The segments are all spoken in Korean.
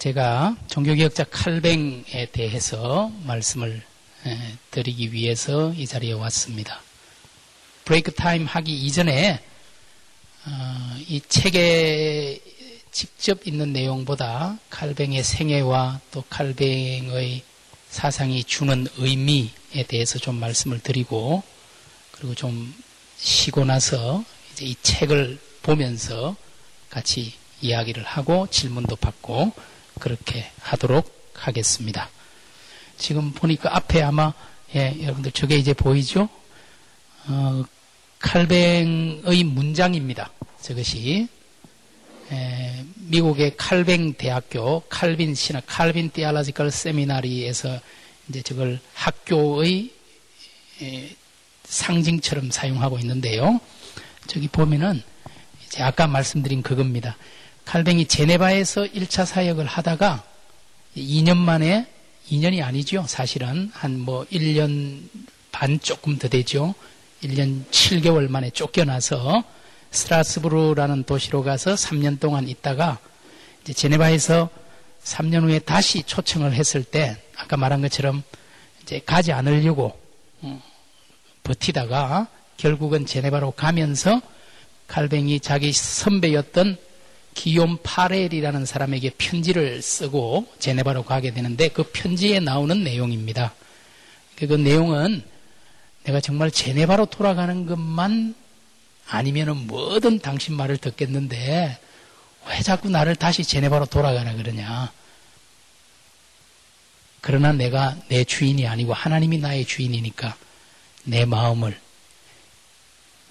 제가 종교개혁자 칼뱅에 대해서 말씀을 드리기 위해서 이 자리에 왔습니다. 브레이크 타임 하기 이전에 어, 이 책에 직접 있는 내용보다 칼뱅의 생애와 또 칼뱅의 사상이 주는 의미에 대해서 좀 말씀을 드리고 그리고 좀 쉬고 나서 이제 이 책을 보면서 같이 이야기를 하고 질문도 받고 그렇게 하도록 하겠습니다. 지금 보니까 앞에 아마 예, 여러분들 저게 이제 보이죠? 어, 칼뱅의 문장입니다. 저것이 에, 미국의 칼뱅 대학교 칼빈 신학 칼빈 디알라지컬 세미나리에서 이제 저걸 학교의 에, 상징처럼 사용하고 있는데요. 저기 보면은 이제 아까 말씀드린 그겁니다. 칼뱅이 제네바에서 1차 사역을 하다가 2년 만에 2년이 아니죠. 사실은 한 뭐 1년 반 조금 더 되죠. 1년 7개월 만에 쫓겨나서 스트라스부르라는 도시로 가서 3년 동안 있다가 이제 제네바에서 3년 후에 다시 초청을 했을 때 아까 말한 것처럼 이제 가지 않으려고 어, 버티다가 결국은 제네바로 가면서 칼뱅이 자기 선배였던 기욤 파렐이라는 사람에게 편지를 쓰고 제네바로 가게 되는데 그 편지에 나오는 내용입니다. 그 내용은 내가 정말 제네바로 돌아가는 것만 아니면은 뭐든 당신 말을 듣겠는데 왜 자꾸 나를 다시 제네바로 돌아가라 그러냐. 그러나 내가 내 주인이 아니고 하나님이 나의 주인이니까 내 마음을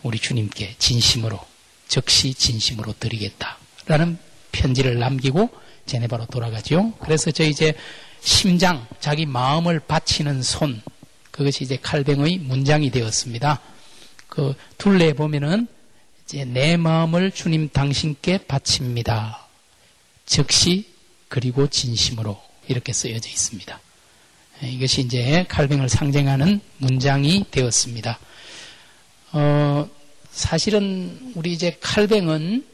우리 주님께 진심으로, 즉시 진심으로 드리겠다. 라는 편지를 남기고 제네바로 돌아가죠. 그래서 저 이제 심장, 자기 마음을 바치는 손, 그것이 이제 칼뱅의 문장이 되었습니다. 그 둘레에 보면은 이제 내 마음을 주님 당신께 바칩니다. 즉시 그리고 진심으로 이렇게 쓰여져 있습니다. 이것이 이제 칼뱅을 상징하는 문장이 되었습니다. 어, 사실은 우리 이제 칼뱅은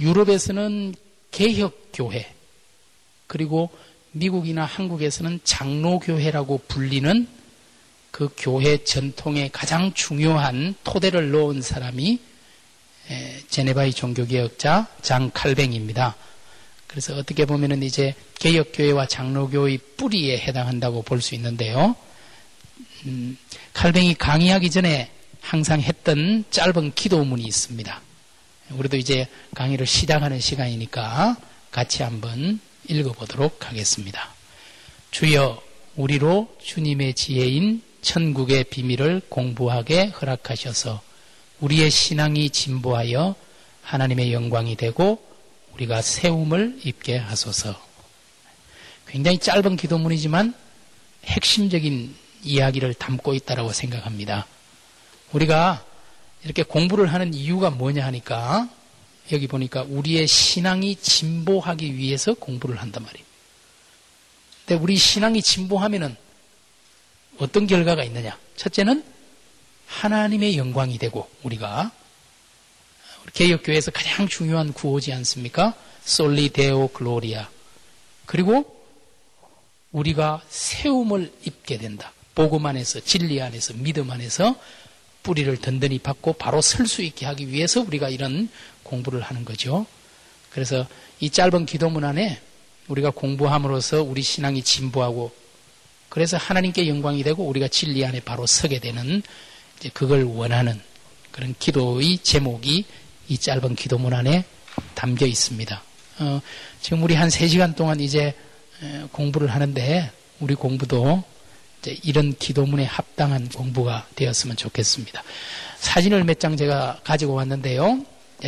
유럽에서는 개혁교회, 그리고 미국이나 한국에서는 장로교회라고 불리는 그 교회 전통의 가장 중요한 토대를 놓은 사람이 제네바의 종교개혁자 장 칼뱅입니다. 그래서 어떻게 보면은 이제 개혁교회와 장로교의 뿌리에 해당한다고 볼 수 있는데요. 음, 칼뱅이 강의하기 전에 항상 했던 짧은 기도문이 있습니다. 우리도 이제 강의를 시작하는 시간이니까 같이 한번 읽어보도록 하겠습니다. 주여, 우리로 주님의 지혜인 천국의 비밀을 공부하게 허락하셔서 우리의 신앙이 진보하여 하나님의 영광이 되고 우리가 세움을 입게 하소서. 굉장히 짧은 기도문이지만 핵심적인 이야기를 담고 있다고 생각합니다. 우리가 이렇게 공부를 하는 이유가 뭐냐 하니까 여기 보니까 우리의 신앙이 진보하기 위해서 공부를 한단 말이에요. 근데 우리 신앙이 진보하면은 어떤 결과가 있느냐? 첫째는 하나님의 영광이 되고 우리가 개혁교회에서 가장 중요한 구호지 않습니까? 솔리 데오 글로리아. 그리고 우리가 세움을 입게 된다. 복음 안에서 진리 안에서 믿음 안에서 뿌리를 든든히 받고 바로 설 수 있게 하기 위해서 우리가 이런 공부를 하는 거죠. 그래서 이 짧은 기도문 안에 우리가 공부함으로써 우리 신앙이 진보하고 그래서 하나님께 영광이 되고 우리가 진리 안에 바로 서게 되는 그걸 원하는 그런 기도의 제목이 이 짧은 기도문 안에 담겨 있습니다. 어, 지금 우리 한 3시간 동안 이제 공부를 하는데 우리 공부도 이런 기도문에 합당한 공부가 되었으면 좋겠습니다. 사진을 몇 장 제가 가지고 왔는데요.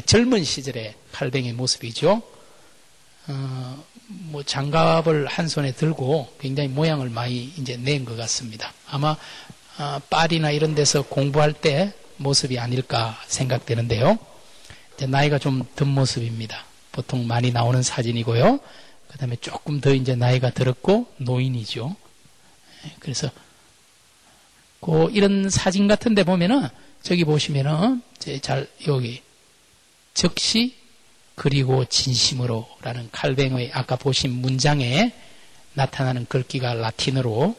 젊은 시절의 칼뱅의 모습이죠. 어, 뭐 장갑을 한 손에 들고 굉장히 모양을 많이 이제 낸 것 같습니다. 아마 어, 파리나 이런 데서 공부할 때 모습이 아닐까 생각되는데요. 나이가 좀 든 모습입니다. 보통 많이 나오는 사진이고요. 그 다음에 조금 더 이제 나이가 들었고 노인이죠. 그래서 그 이런 사진 같은데 보면은 저기 보시면은 잘 여기 즉시 그리고 진심으로라는 칼뱅의 아까 보신 문장에 나타나는 글귀가 라틴어로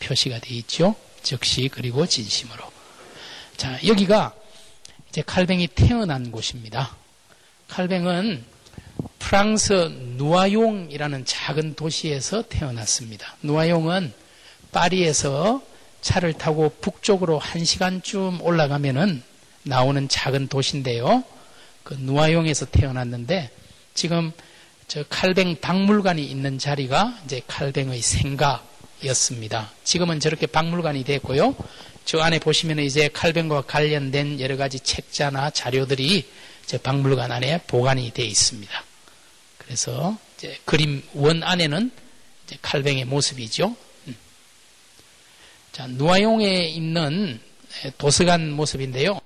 표시가 되어 있죠. 즉시 그리고 진심으로. 자, 여기가 이제 칼뱅이 태어난 곳입니다. 칼뱅은 프랑스 누아용이라는 작은 도시에서 태어났습니다. 누아용은 파리에서 차를 타고 북쪽으로 한 시간쯤 올라가면은 나오는 작은 도시인데요. 그 누아용에서 태어났는데 지금 저 칼뱅 박물관이 있는 자리가 이제 칼뱅의 생가였습니다. 지금은 저렇게 박물관이 됐고요. 저 안에 보시면 이제 칼뱅과 관련된 여러 가지 책자나 자료들이 저 박물관 안에 보관이 되어 있습니다. 그래서 그림 원 안에는 칼뱅의 모습이죠. 음. 자, 누아용에 있는 도서관 모습인데요.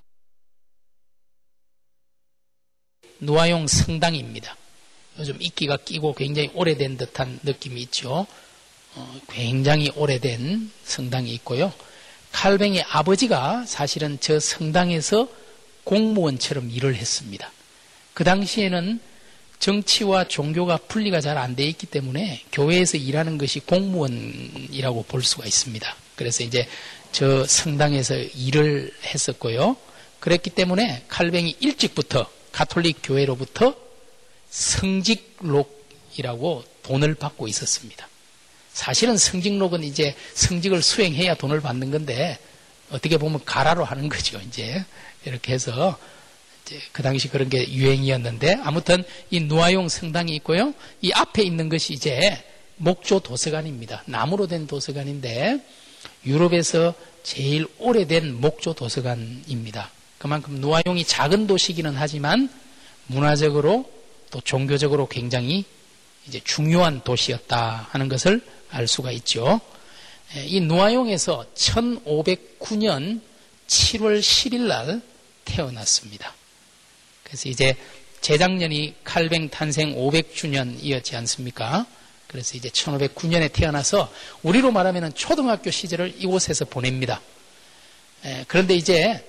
누아용 성당입니다. 요즘 이끼가 끼고 굉장히 오래된 듯한 느낌이 있죠. 어, 굉장히 오래된 성당이 있고요. 칼뱅의 아버지가 사실은 저 성당에서 공무원처럼 일을 했습니다. 그 당시에는 정치와 종교가 분리가 잘 안 돼 있기 때문에 교회에서 일하는 것이 공무원이라고 볼 수가 있습니다. 그래서 이제 저 성당에서 일을 했었고요. 그랬기 때문에 칼뱅이 일찍부터 가톨릭 교회로부터 성직록이라고 돈을 받고 있었습니다. 사실은 성직록은 이제 성직을 수행해야 돈을 받는 건데 어떻게 보면 가라로 하는 거죠. 이제 이렇게 해서 이제 그 당시 그런 게 유행이었는데 아무튼 이 누아용 성당이 있고요. 이 앞에 있는 것이 이제 목조 도서관입니다. 나무로 된 도서관인데 유럽에서 제일 오래된 목조 도서관입니다. 그만큼 누아용이 작은 도시기는 하지만 문화적으로 또 종교적으로 굉장히 이제 중요한 도시였다 하는 것을 알 수가 있죠. 예, 이 누아용에서 1509년 7월 10일 날 태어났습니다. 그래서 이제 재작년이 칼뱅 탄생 500주년이었지 않습니까? 그래서 이제 1509년에 태어나서 우리로 말하면 초등학교 시절을 이곳에서 보냅니다. 예, 그런데 이제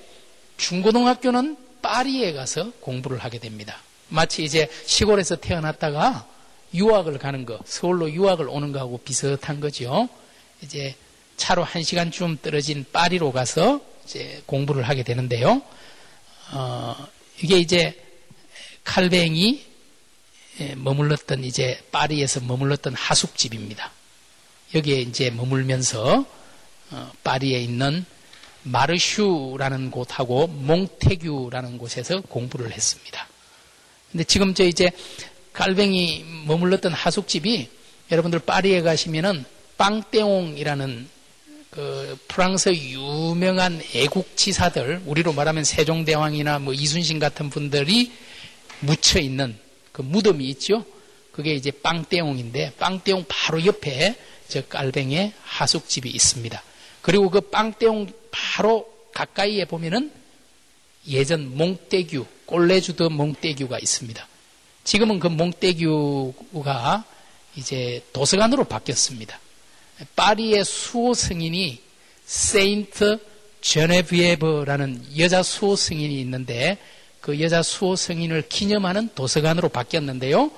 중고등학교는 파리에 가서 공부를 하게 됩니다. 마치 이제 시골에서 태어났다가 유학을 가는 거, 서울로 유학을 오는 거하고 비슷한 거죠. 이제 차로 한 시간쯤 떨어진 파리로 가서 이제 공부를 하게 되는데요. 어, 이게 이제 칼뱅이 머물렀던 이제 파리에서 머물렀던 하숙집입니다. 여기에 이제 머물면서 어, 파리에 있는 마르슈라는 곳하고 몽테규라는 곳에서 공부를 했습니다. 근데 지금 저 이제 갈뱅이 머물렀던 하숙집이 여러분들 파리에 가시면은 빵떼옹이라는 그 프랑스 유명한 애국지사들 우리로 말하면 세종대왕이나 뭐 이순신 같은 분들이 묻혀 있는 그 무덤이 있죠. 그게 이제 빵떼옹인데 빵떼옹 바로 옆에 저 깔뱅의 하숙집이 있습니다. 그리고 그 빵떼옹 바로 가까이에 보면은 예전 몽떼규, 꼴레주드 몽떼규가 있습니다. 지금은 그 몽떼규가 이제 도서관으로 바뀌었습니다. 파리의 수호 승인이 세인트 제네비에브라는 여자 수호 승인이 있는데 그 여자 수호 승인을 기념하는 도서관으로 바뀌었는데요.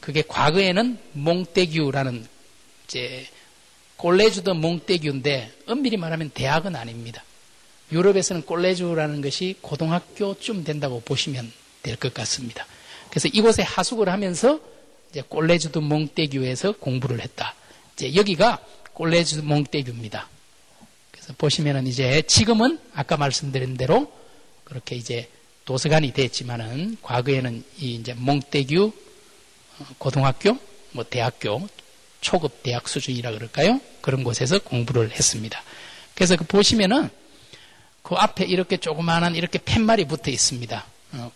그게 과거에는 몽떼규라는 이제 꼴레주드 몽떼규인데 엄밀히 말하면 대학은 아닙니다. 유럽에서는 꼴레주라는 것이 고등학교쯤 된다고 보시면 될 것 같습니다. 그래서 이곳에 하숙을 하면서 이제 꼴레주드 몽떼규에서 공부를 했다. 이제 여기가 꼴레주드 몽떼규입니다. 그래서 보시면은 이제 지금은 아까 말씀드린 대로 그렇게 이제 도서관이 됐지만은 과거에는 이 이제 몽떼규 어, 고등학교, 뭐 대학교, 초급 대학 수준이라 그럴까요? 그런 곳에서 공부를 했습니다. 그래서 그 보시면은 그 앞에 이렇게 조그마한 이렇게 팻말이 붙어 있습니다. 어,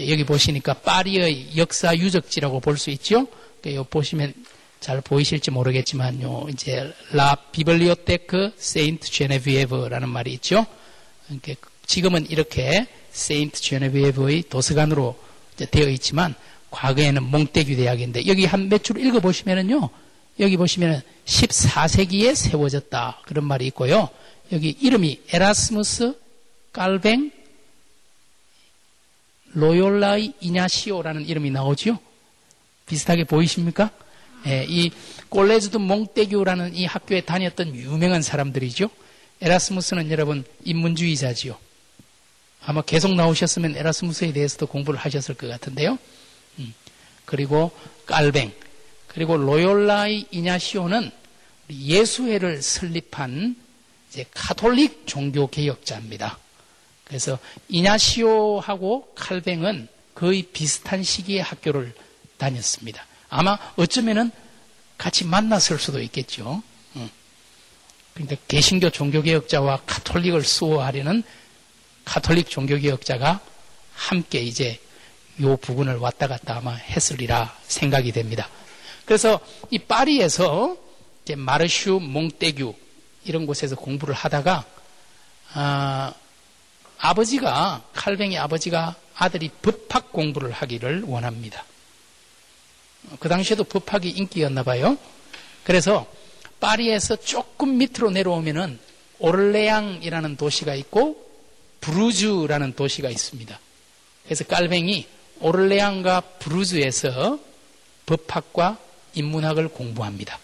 여기 보시니까 파리의 역사 유적지라고 볼 수 있죠? 그 여기 보시면 잘 보이실지 모르겠지만요. 이제 La Bibliothèque Sainte-Geneviève라는 말이 있죠. 지금은 이렇게 세인트 제네비에브의 도서관으로 되어 있지만 과거에는 몽테규 대학인데 여기 한 몇 줄 읽어 보시면은요. 여기 보시면 14세기에 세워졌다. 그런 말이 있고요. 여기 이름이 에라스무스 깔뱅 로욜라의 이냐시오라는 이름이 나오죠? 비슷하게 보이십니까? 예, 이 꼴레즈드 몽테규라는 이 학교에 다녔던 유명한 사람들이죠. 에라스무스는 여러분 인문주의자지요. 아마 계속 나오셨으면 에라스무스에 대해서도 공부를 하셨을 것 같은데요. 음, 그리고 깔뱅, 그리고 로열라이 이냐시오는 예수회를 설립한 이제 카톨릭 종교 개혁자입니다. 그래서 이냐시오하고 칼뱅은 거의 비슷한 시기에 학교를 다녔습니다. 아마 어쩌면은 같이 만났을 수도 있겠죠. 그러니까 개신교 종교개혁자와 카톨릭을 수호하려는 카톨릭 종교개혁자가 함께 이제 요 부분을 왔다 갔다 아마 했으리라 생각이 됩니다. 그래서 이 파리에서 마르슈 몽떼규 이런 곳에서 공부를 하다가 아, 아버지가 칼뱅이 아버지가 아들이 법학 공부를 하기를 원합니다. 그 당시에도 법학이 인기였나 봐요. 그래서 파리에서 조금 밑으로 내려오면은 오를레앙이라는 도시가 있고 브루즈라는 도시가 있습니다. 그래서 깔뱅이 오를레앙과 브루즈에서 법학과 인문학을 공부합니다.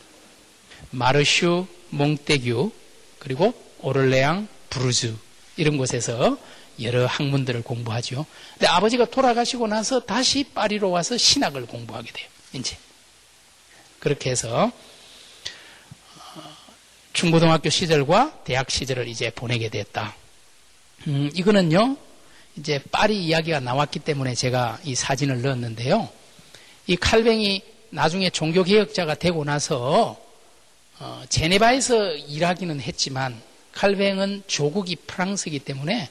마르슈, 몽테규, 그리고 오를레앙, 브루즈 이런 곳에서 여러 학문들을 공부하죠. 근데 아버지가 돌아가시고 나서 다시 파리로 와서 신학을 공부하게 돼요. 이제 그렇게 해서 어, 중고등학교 시절과 대학 시절을 이제 보내게 됐다. 음, 이거는요, 이제 파리 이야기가 나왔기 때문에 제가 이 사진을 넣었는데요. 이 칼뱅이 나중에 종교개혁자가 되고 나서 어, 제네바에서 일하기는 했지만 칼뱅은 조국이 프랑스이기 때문에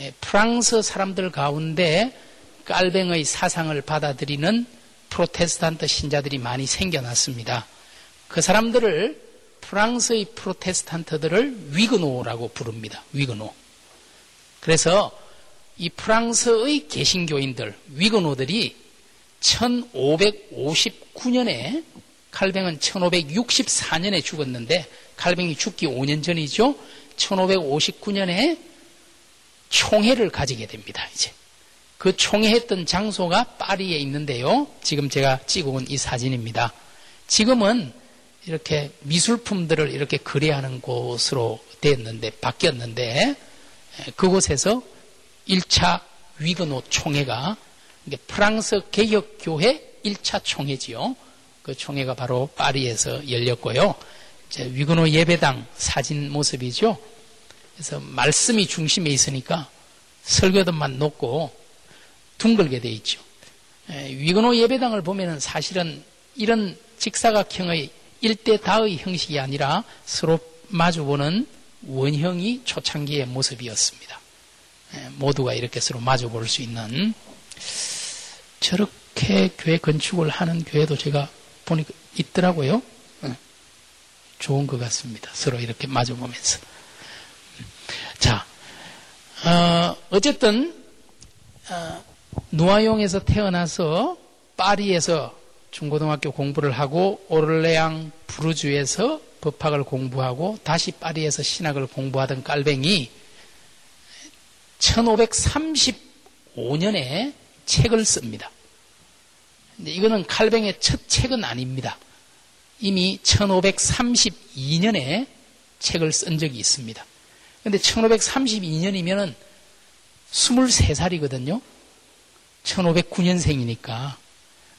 예, 프랑스 사람들 가운데 깔뱅의 사상을 받아들이는 프로테스탄트 신자들이 많이 생겨났습니다. 그 사람들을 프랑스의 프로테스탄트들을 위그노라고 부릅니다. 위그노. 그래서 이 프랑스의 개신교인들, 위그노들이 1559년에 칼뱅은 1564년에 죽었는데 칼뱅이 죽기 5년 전이죠. 1559년에 총회를 가지게 됩니다. 이제 그 총회했던 장소가 파리에 있는데요. 지금 제가 찍어 온 이 사진입니다. 지금은 이렇게 미술품들을 이렇게 거래하는 곳으로 됐는데 바뀌었는데 그곳에서 1차 위그노 총회가 프랑스 개혁교회 1차 총회지요. 그 총회가 바로 파리에서 열렸고요. 위그노 예배당 사진 모습이죠. 그래서 말씀이 중심에 있으니까 설교들만 놓고 둥글게 돼 있죠. 위그노 예배당을 보면은 사실은 이런 직사각형의 일대다의 형식이 아니라 서로 마주보는 원형이 초창기의 모습이었습니다. 모두가 이렇게 서로 마주볼 수 있는 저렇게 교회 건축을 하는 교회도 제가 보니까 있더라고요. 좋은 것 같습니다. 서로 이렇게 마주보면서. 자, 어, 어쨌든 어, 누아용에서 태어나서 파리에서 중고등학교 공부를 하고 오를레앙 부르주에서 법학을 공부하고 다시 파리에서 신학을 공부하던 깔뱅이 1535년에 책을 씁니다. 근데 이거는 칼뱅의 첫 책은 아닙니다. 이미 1532년에 책을 쓴 적이 있습니다. 근데 1532년이면은 23살이거든요. 1509년생이니까.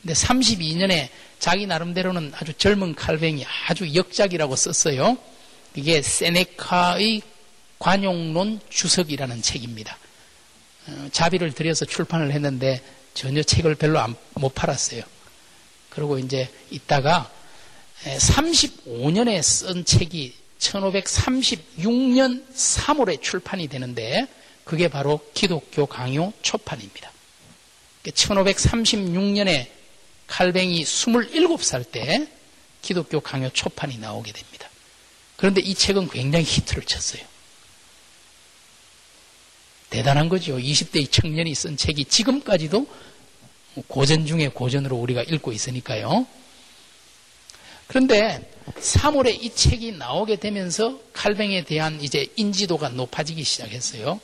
근데 32년에 자기 나름대로는 아주 젊은 칼뱅이 아주 역작이라고 썼어요. 이게 세네카의 관용론 주석이라는 책입니다. 어, 자비를 들여서 출판을 했는데 전혀 책을 별로 안, 못 팔았어요. 그리고 이제 있다가 35년에 쓴 책이 1536년 3월에 출판이 되는데 그게 바로 기독교 강요 초판입니다. 1536년에 칼뱅이 27살 때 기독교 강요 초판이 나오게 됩니다. 그런데 이 책은 굉장히 히트를 쳤어요. 대단한 거죠. 20대의 청년이 쓴 책이 지금까지도 고전 중에 고전으로 우리가 읽고 있으니까요. 그런데 3월에 이 책이 나오게 되면서 칼뱅에 대한 이제 인지도가 높아지기 시작했어요.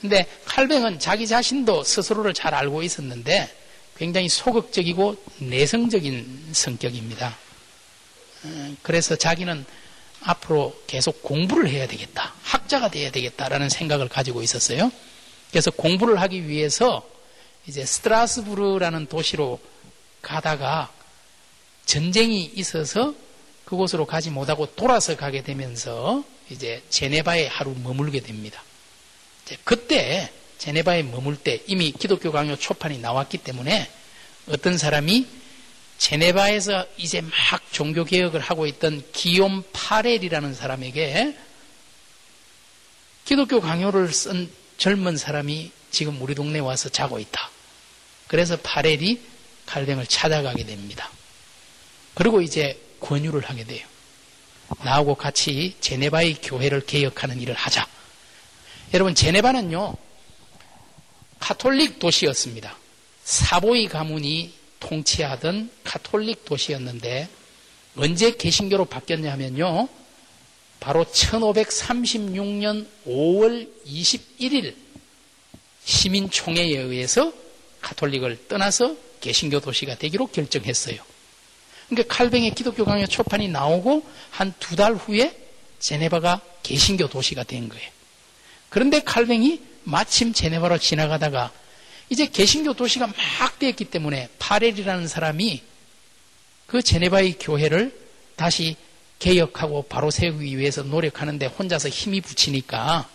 근데 칼뱅은 자기 자신도 스스로를 잘 알고 있었는데 굉장히 소극적이고 내성적인 성격입니다. 어, 그래서 자기는 앞으로 계속 공부를 해야 되겠다. 학자가 돼야 되겠다라는 생각을 가지고 있었어요. 그래서 공부를 하기 위해서 이제 스트라스부르라는 도시로 가다가 전쟁이 있어서 그곳으로 가지 못하고 돌아서 가게 되면서 이제 제네바에 하루 머물게 됩니다. 그때 제네바에 머물 때 이미 기독교 강요 초판이 나왔기 때문에 어떤 사람이 제네바에서 이제 막 종교 개혁을 하고 있던 기욤 파렐이라는 사람에게 기독교 강요를 쓴 젊은 사람이 지금 우리 동네에 와서 자고 있다. 그래서 파렐이 칼뱅을 찾아가게 됩니다. 그리고 이제 권유를 하게 돼요. 나하고 같이 제네바의 교회를 개혁하는 일을 하자. 여러분, 제네바는요, 카톨릭 도시였습니다. 사보이 가문이 통치하던 카톨릭 도시였는데, 언제 개신교로 바뀌었냐면요, 바로 1536년 5월 21일 시민총회에 의해서 카톨릭을 떠나서 개신교 도시가 되기로 결정했어요. 그러니까 칼뱅의 기독교 강요 초판이 나오고 한 두 달 후에 제네바가 개신교 도시가 된 거예요. 그런데 칼뱅이 마침 제네바로 지나가다가 이제 개신교 도시가 막 됐기 때문에 파렐이라는 사람이 그 제네바의 교회를 다시 개혁하고 바로 세우기 위해서 노력하는데 혼자서 힘이 붙이니까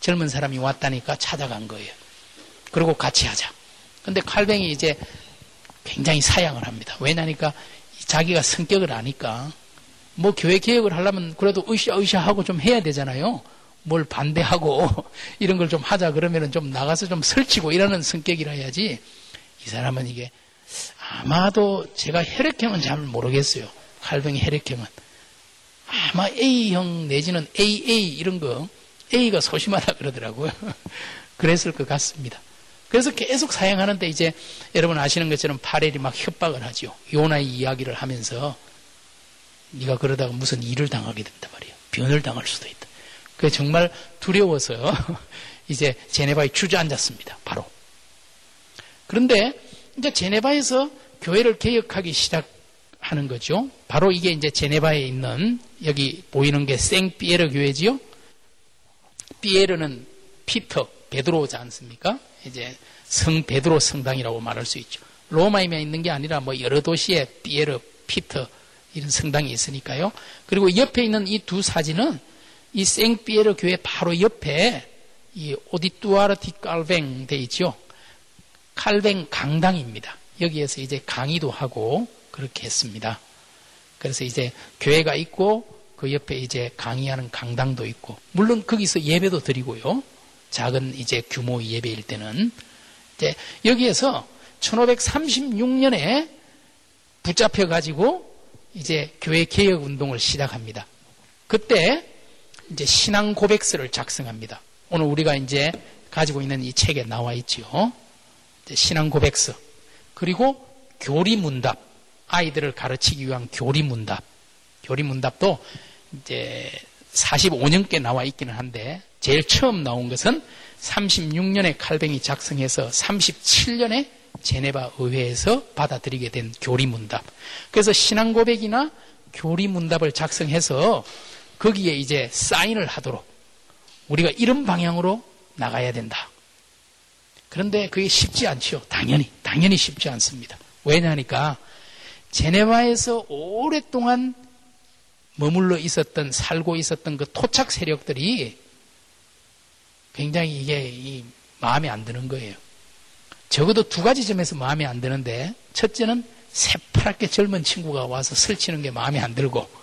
젊은 사람이 왔다니까 찾아간 거예요. 그리고 같이 하자. 근데 칼뱅이 이제 굉장히 사양을 합니다. 왜냐니까 자기가 성격을 아니까 뭐 교회 개혁을 하려면 그래도 으쌰으쌰 하고 좀 해야 되잖아요. 뭘 반대하고 이런 걸 좀 하자 그러면은 좀 나가서 좀 설치고 이러는 성격이라 해야지 이 사람은 이게 아마도 제가 혈액형은 잘 모르겠어요. 칼뱅이 혈액형은 아마 A형 내지는 AA 이런 거 A가 소심하다 그러더라고요. 그랬을 것 같습니다. 그래서 계속 사용하는데 이제 여러분 아시는 것처럼 파렐이 막 협박을 하죠. 요나의 이야기를 하면서 네가 그러다가 무슨 일을 당하게 된다 말이야. 변을 당할 수도 있다. 그게 정말 두려워서 이제 제네바에 주저앉았습니다. 바로. 그런데 이제 제네바에서 교회를 개혁하기 시작하는 거죠. 바로 이게 이제 제네바에 있는 여기 보이는 게 생피에르 교회지요. 피에르는 피터, 베드로지 않습니까? 이제 성 베드로 성당이라고 말할 수 있죠. 로마에만 있는 게 아니라 뭐 여러 도시에 피에르, 피터 이런 성당이 있으니까요. 그리고 옆에 있는 이 두 사진은 이 생피에르 교회 바로 옆에 이 오디뚜아르 디 칼뱅 돼 있죠. 칼뱅 강당입니다. 여기에서 이제 강의도 하고 그렇게 했습니다. 그래서 이제 교회가 있고 그 옆에 이제 강의하는 강당도 있고 물론 거기서 예배도 드리고요. 작은 이제 규모 예배일 때는 이제 여기에서 1536년에 붙잡혀 가지고 이제 교회 개혁 운동을 시작합니다. 그때 이제 신앙 고백서를 작성합니다. 오늘 우리가 이제 가지고 있는 이 책에 나와 있죠. 신앙 고백서. 그리고 교리 문답. 아이들을 가르치기 위한 교리 문답. 교리 문답도 이제 45년께 나와 있기는 한데 제일 처음 나온 것은 36년에 칼뱅이 작성해서 37년에 제네바 의회에서 받아들이게 된 교리 문답. 그래서 신앙 고백이나 교리 문답을 작성해서 거기에 이제 사인을 하도록 우리가 이런 방향으로 나가야 된다. 그런데 그게 쉽지 않죠. 당연히, 당연히 쉽지 않습니다. 왜냐하니까 제네바에서 오랫동안 머물러 있었던, 살고 있었던 그 토착 세력들이 굉장히 이게 마음에 안 드는 거예요. 적어도 두 가지 점에서 마음에 안 드는데, 첫째는 새파랗게 젊은 친구가 와서 설치는 게 마음에 안 들고,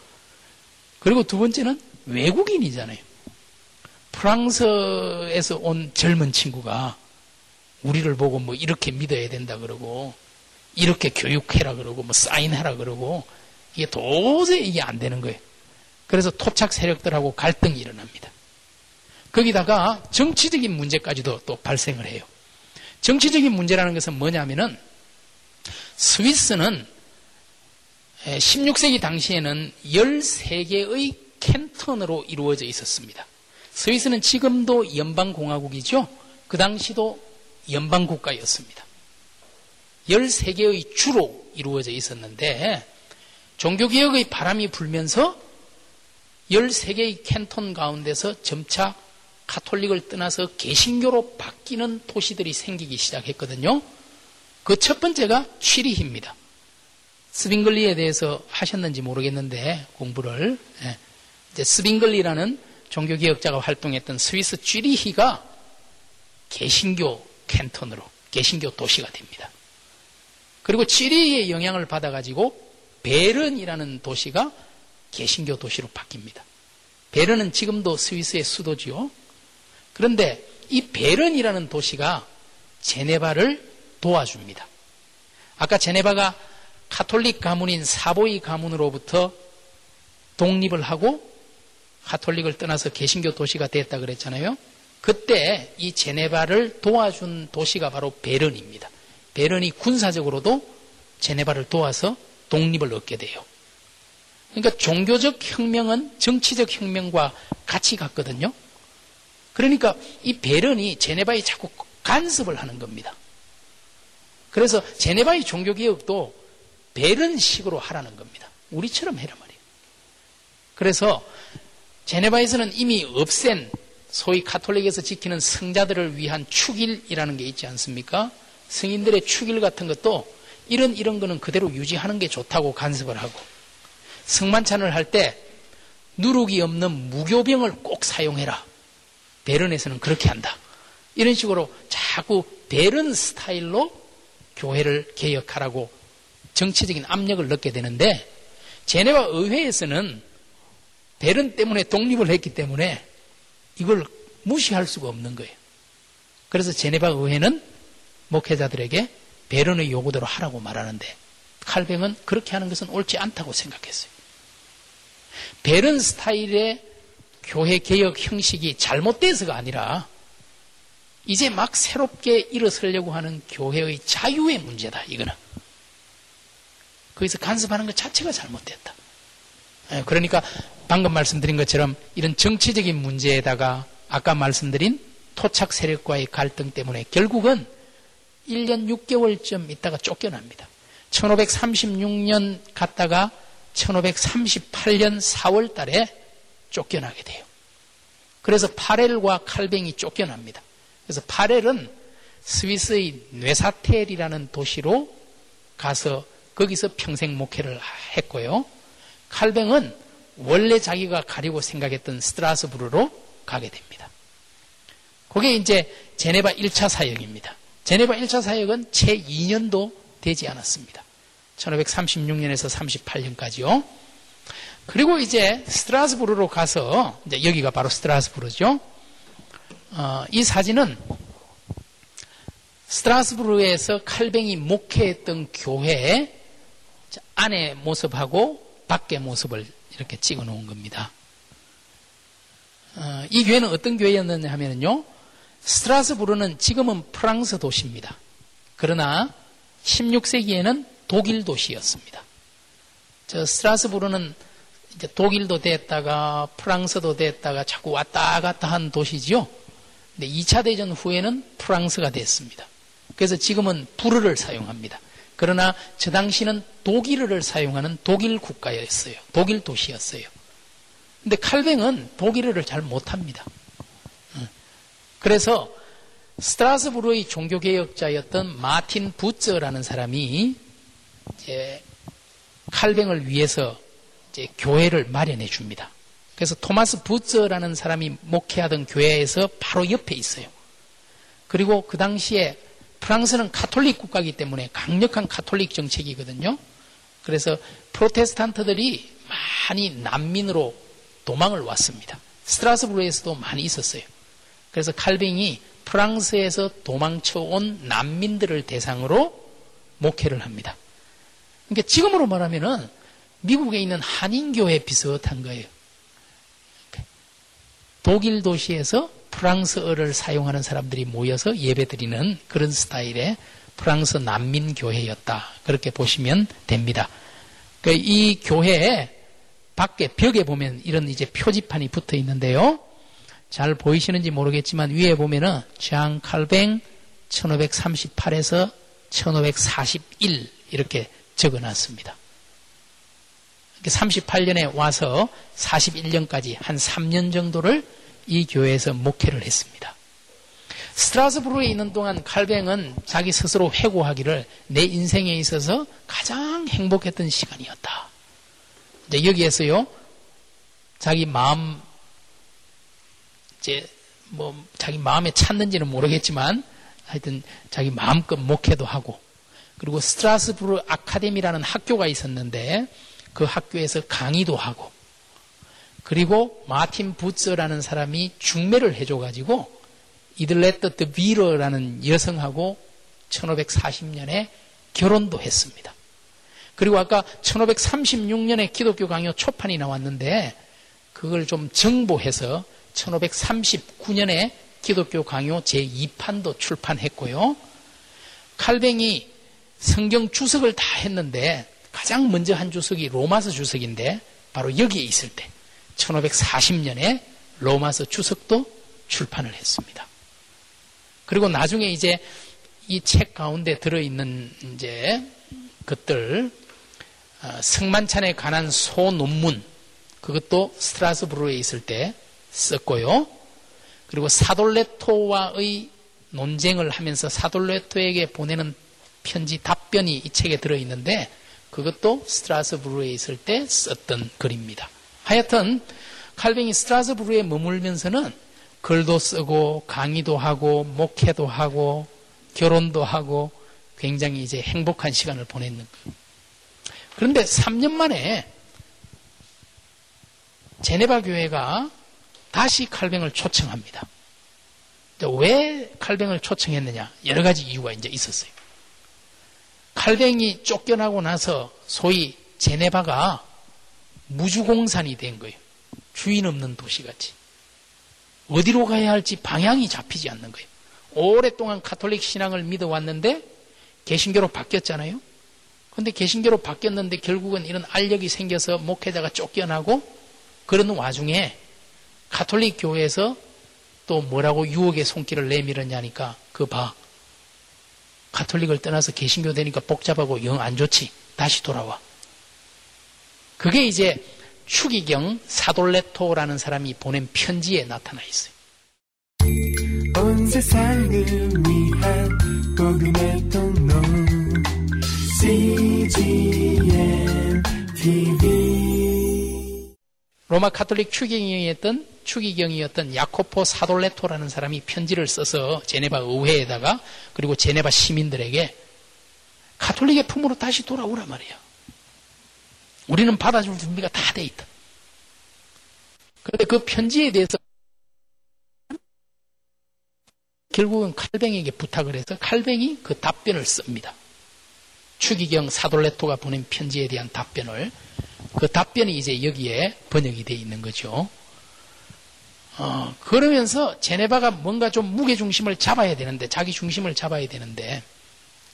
그리고 두 번째는 외국인이잖아요. 프랑스에서 온 젊은 친구가 우리를 보고 뭐 이렇게 믿어야 된다 그러고, 이렇게 교육해라 그러고, 뭐 사인해라 그러고, 이게 도저히 이게 안 되는 거예요. 그래서 토착 세력들하고 갈등이 일어납니다. 거기다가 정치적인 문제까지도 또 발생을 해요. 정치적인 문제라는 것은 뭐냐면은 스위스는 16세기 당시에는 13개의 캔턴으로 이루어져 있었습니다. 스위스는 지금도 연방공화국이죠. 그 당시도 연방국가였습니다. 13개의 주로 이루어져 있었는데 종교개혁의 바람이 불면서 13개의 캔톤 가운데서 점차 카톨릭을 떠나서 개신교로 바뀌는 도시들이 생기기 시작했거든요. 그 첫 번째가 취리히입니다. 스빙글리에 대해서 하셨는지 모르겠는데 공부를 예. 이제 스빙글리라는 종교개혁자가 활동했던 스위스 취리히가 개신교 canton으로 개신교 도시가 됩니다. 그리고 취리히의 영향을 받아가지고 베른이라는 도시가 개신교 도시로 바뀝니다. 베른은 지금도 스위스의 수도지요. 그런데 이 베른이라는 도시가 제네바를 도와줍니다. 아까 제네바가 카톨릭 가문인 사보이 가문으로부터 독립을 하고 카톨릭을 떠나서 개신교 도시가 됐다 그랬잖아요. 그때 이 제네바를 도와준 도시가 바로 베른입니다. 베른이 군사적으로도 제네바를 도와서 독립을 얻게 돼요. 그러니까 종교적 혁명은 정치적 혁명과 같이 갔거든요. 그러니까 이 베른이 제네바에 자꾸 간섭을 하는 겁니다. 그래서 제네바의 종교개혁도 베른 식으로 하라는 겁니다. 우리처럼 해라 말이에요. 그래서 제네바에서는 이미 없앤 소위 카톨릭에서 지키는 성자들을 위한 축일이라는 게 있지 않습니까? 성인들의 축일 같은 것도 이런 이런 거는 그대로 유지하는 게 좋다고 간섭을 하고 성만찬을 할 때 누룩이 없는 무교병을 꼭 사용해라. 베른에서는 그렇게 한다. 이런 식으로 자꾸 베른 스타일로 교회를 개혁하라고 정치적인 압력을 넣게 되는데 제네바 의회에서는 베른 때문에 독립을 했기 때문에 이걸 무시할 수가 없는 거예요. 그래서 제네바 의회는 목회자들에게 베른의 요구대로 하라고 말하는데 칼뱅은 그렇게 하는 것은 옳지 않다고 생각했어요. 베른 스타일의 교회 개혁 형식이 잘못돼서가 아니라 이제 막 새롭게 일어서려고 하는 교회의 자유의 문제다, 이거는. 거기서 간섭하는 것 자체가 잘못됐다. 예, 그러니까 방금 말씀드린 것처럼 이런 정치적인 문제에다가 아까 말씀드린 토착 세력과의 갈등 때문에 결국은 1년 6개월쯤 있다가 쫓겨납니다. 1536년 갔다가 1538년 4월 달에 쫓겨나게 돼요. 그래서 파렐과 칼뱅이 쫓겨납니다. 그래서 파렐은 스위스의 뇌사텔이라는 도시로 가서 거기서 평생 목회를 했고요. 칼뱅은 원래 자기가 가려고 생각했던 스트라스부르로 가게 됩니다. 그게 이제 제네바 1차 사역입니다. 제네바 1차 사역은 채 2년도 되지 않았습니다. 1536년에서 38년까지요. 그리고 이제 스트라스부르로 가서 이제 여기가 바로 스트라스부르죠. 어, 이 사진은 스트라스부르에서 칼뱅이 목회했던 교회 안의 모습하고 밖의 모습을 이렇게 찍어 놓은 겁니다. 어, 이 교회는 어떤 교회였느냐 하면요. 스트라스부르는 지금은 프랑스 도시입니다. 그러나 16세기에는 독일 도시였습니다. 저 스트라스부르는 이제 독일도 됐다가 프랑스도 됐다가 자꾸 왔다 갔다 한 도시지요. 근데 2차 대전 후에는 프랑스가 됐습니다. 그래서 지금은 불어를 사용합니다. 그러나 저 당시는 독일어를 사용하는 독일 국가였어요. 독일 도시였어요. 근데 칼뱅은 독일어를 잘 못합니다. 그래서 스트라스부르의 종교개혁자였던 마틴 부처라는 사람이 이제 칼뱅을 위해서 이제 교회를 마련해 줍니다. 그래서 토마스 부처라는 사람이 목회하던 교회에서 바로 옆에 있어요. 그리고 그 당시에 프랑스는 카톨릭 국가이기 때문에 강력한 카톨릭 정책이거든요. 그래서 프로테스탄트들이 많이 난민으로 도망을 왔습니다. 스트라스부르에서도 많이 있었어요. 그래서 칼뱅이 프랑스에서 도망쳐 온 난민들을 대상으로 목회를 합니다. 그러니까 지금으로 말하면은 미국에 있는 한인교회 비슷한 거예요. 독일 도시에서 프랑스어를 사용하는 사람들이 모여서 예배드리는 그런 스타일의 프랑스 난민 교회였다. 그렇게 보시면 됩니다. 그러니까 이 교회에 밖에 벽에 보면 이런 이제 표지판이 붙어 있는데요. 잘 보이시는지 모르겠지만 위에 보면은 장 칼뱅 1538에서 1541 이렇게 적어 놨습니다. 38년에 와서 41년까지 한 3년 정도를 이 교회에서 목회를 했습니다. 스트라스부르에 있는 동안 칼뱅은 자기 스스로 회고하기를 내 인생에 있어서 가장 행복했던 시간이었다. 이제 여기에서요, 자기 마음, 이제 뭐 자기 마음에 찾는지는 모르겠지만 하여튼 자기 마음껏 목회도 하고 그리고 스트라스부르 아카데미라는 학교가 있었는데 그 학교에서 강의도 하고 그리고 마틴 부츠라는 사람이 중매를 해줘가지고 이들레트 드 비러라는 여성하고 1540년에 결혼도 했습니다. 그리고 아까 1536년에 기독교 강요 초판이 나왔는데 그걸 좀 정보해서 1539년에 기독교 강요 제2판도 출판했고요. 칼뱅이 성경 주석을 다 했는데 가장 먼저 한 주석이 로마서 주석인데 바로 여기에 있을 때 1540년에 로마서 주석도 출판을 했습니다. 그리고 나중에 이제 이 책 가운데 들어있는 이제 것들 어, 성만찬에 관한 소논문 그것도 스트라스부르에 있을 때 썼고요. 그리고 사돌레토와의 논쟁을 하면서 사돌레토에게 보내는 편지 답변이 이 책에 들어있는데 그것도 스트라스부르에 있을 때 썼던 글입니다. 하여튼 칼뱅이 스트라스부르에 머물면서는 글도 쓰고 강의도 하고 목회도 하고 결혼도 하고 굉장히 이제 행복한 시간을 보냈는 거예요. 그런데 3년 만에 제네바 교회가 다시 칼뱅을 초청합니다. 왜 칼뱅을 초청했느냐? 여러 가지 이유가 이제 있었어요. 칼뱅이 쫓겨나고 나서 소위 제네바가 무주공산이 된 거예요. 주인 없는 도시같이. 어디로 가야 할지 방향이 잡히지 않는 거예요. 오랫동안 카톨릭 신앙을 믿어왔는데 개신교로 바뀌었잖아요. 근데 개신교로 바뀌었는데 결국은 이런 알력이 생겨서 목회자가 쫓겨나고 그런 와중에 카톨릭 교회에서 또 뭐라고 유혹의 손길을 내밀었냐니까 그 봐. 카톨릭을 떠나서 개신교 되니까 복잡하고 영 안 좋지. 다시 돌아와. 그게 이제 추기경 사돌레토라는 사람이 보낸 편지에 나타나 있어요. 로마 카톨릭 추기경이었던 추기경이었던 야코포 사돌레토라는 사람이 편지를 써서 제네바 의회에다가 그리고 제네바 시민들에게 카톨릭의 품으로 다시 돌아오라 말이야. 우리는 받아줄 준비가 다 돼 있다. 그런데 그 편지에 대해서 결국은 칼뱅에게 부탁을 해서 칼뱅이 그 답변을 씁니다. 추기경 사돌레토가 보낸 편지에 대한 답변을 그 답변이 이제 여기에 번역이 되어 있는 거죠. 어, 그러면서 제네바가 뭔가 좀 무게 중심을 잡아야 되는데 자기 중심을 잡아야 되는데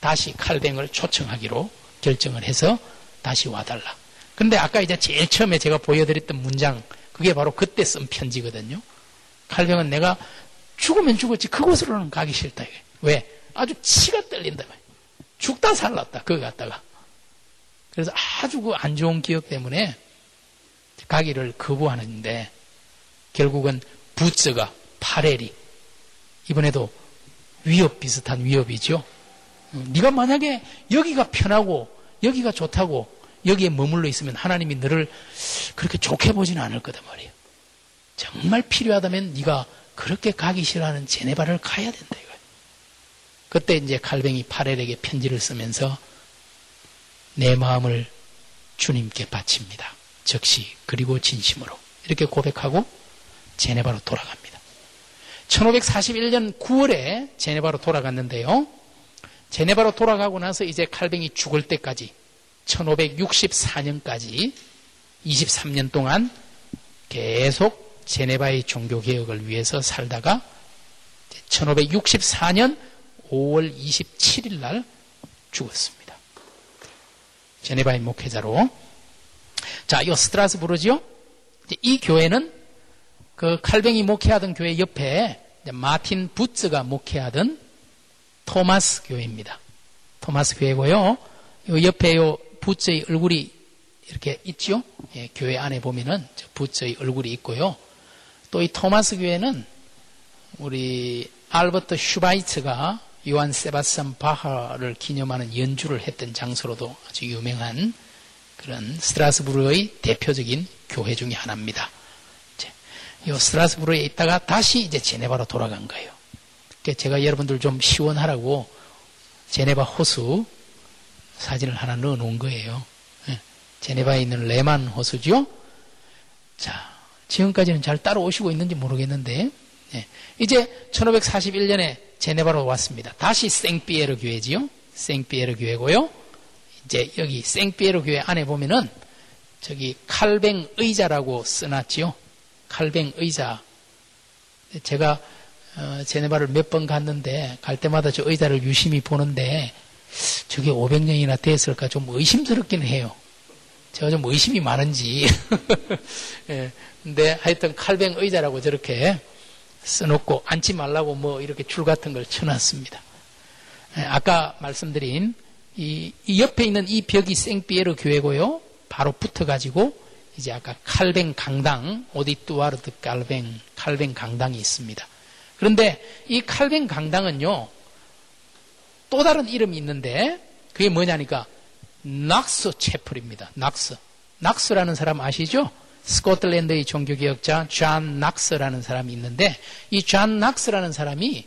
다시 칼뱅을 초청하기로 결정을 해서 다시 와달라. 근데 아까 이제 제일 처음에 제가 보여드렸던 문장, 그게 바로 그때 쓴 편지거든요. 칼뱅은 내가 죽으면 죽었지 그곳으로는 가기 싫다. 왜? 아주 치가 떨린다. 죽다 살랐다. 그거 갖다가. 그래서 아주 그 안 좋은 기억 때문에 가기를 거부하는데 결국은 부츠가 파렐이 이번에도 위협 비슷한 위협이죠. 어, 네가 만약에 여기가 편하고 여기가 좋다고 여기에 머물러 있으면 하나님이 너를 그렇게 좋게 보지는 않을 거다 말이에요. 정말 필요하다면 네가 그렇게 가기 싫어하는 제네바를 가야 된다 이거예요. 그때 이제 칼뱅이 파렐에게 편지를 쓰면서 내 마음을 주님께 바칩니다. 즉시 그리고 진심으로 이렇게 고백하고 제네바로 돌아갑니다. 1541년 9월에 제네바로 돌아갔는데요. 제네바로 돌아가고 나서 이제 칼뱅이 죽을 때까지 1564년까지 23년 동안 계속 제네바의 종교개혁을 위해서 살다가 1564년 5월 27일 날 죽었습니다. 제네바의 목회자로. 자, 이 스트라스부르지요? 이 교회는 그 칼뱅이 목회하던 교회 옆에 마틴 부츠가 목회하던 토마스 교회입니다. 토마스 교회고요. 요 옆에 요 부츠의 얼굴이 이렇게 있죠? 예, 교회 안에 보면은 부츠의 얼굴이 있고요. 또 이 토마스 교회는 우리 알버트 슈바이츠가 요한 세바스찬 바하를 기념하는 연주를 했던 장소로도 아주 유명한 그런 스트라스부르의 대표적인 교회 중의 하나입니다. 이 스트라스부르에 있다가 다시 이제 제네바로 돌아간 거예요. 그러니까 제가 여러분들 좀 시원하라고 제네바 호수 사진을 하나 넣어 놓은 거예요. 예, 제네바에 있는 레만 호수죠. 자, 지금까지는 잘 따라오시고 있는지 모르겠는데, 예, 이제 1541년에 제네바로 왔습니다. 다시 생피에르 교회지요. 생피에르 교회고요. 이제 여기 생피에르 교회 안에 보면은 저기 칼뱅 의자라고 써놨지요. 칼뱅 의자. 제가 어, 제네바를 몇 번 갔는데 갈 때마다 저 의자를 유심히 보는데 저게 500년이나 됐을까 좀 의심스럽긴 해요. 제가 좀 의심이 많은지. 예, 근데 하여튼 칼뱅 의자라고 저렇게 써놓고 앉지 말라고 뭐 이렇게 줄 같은 걸 쳐놨습니다. 예, 아까 말씀드린 이, 이, 옆에 있는 이 벽이 생피에르 교회고요. 바로 붙어가지고 이제 아까 칼뱅 강당, 오디뚜아르드 칼뱅, 칼뱅 강당이 있습니다. 그런데 이 칼뱅 강당은요, 또 다른 이름이 있는데, 그게 뭐냐니까, 낙스 채플입니다. 낙스. 낙스라는 사람 아시죠? 스코틀랜드의 종교개혁자 존 낙스라는 사람이 있는데, 이 존 낙스라는 사람이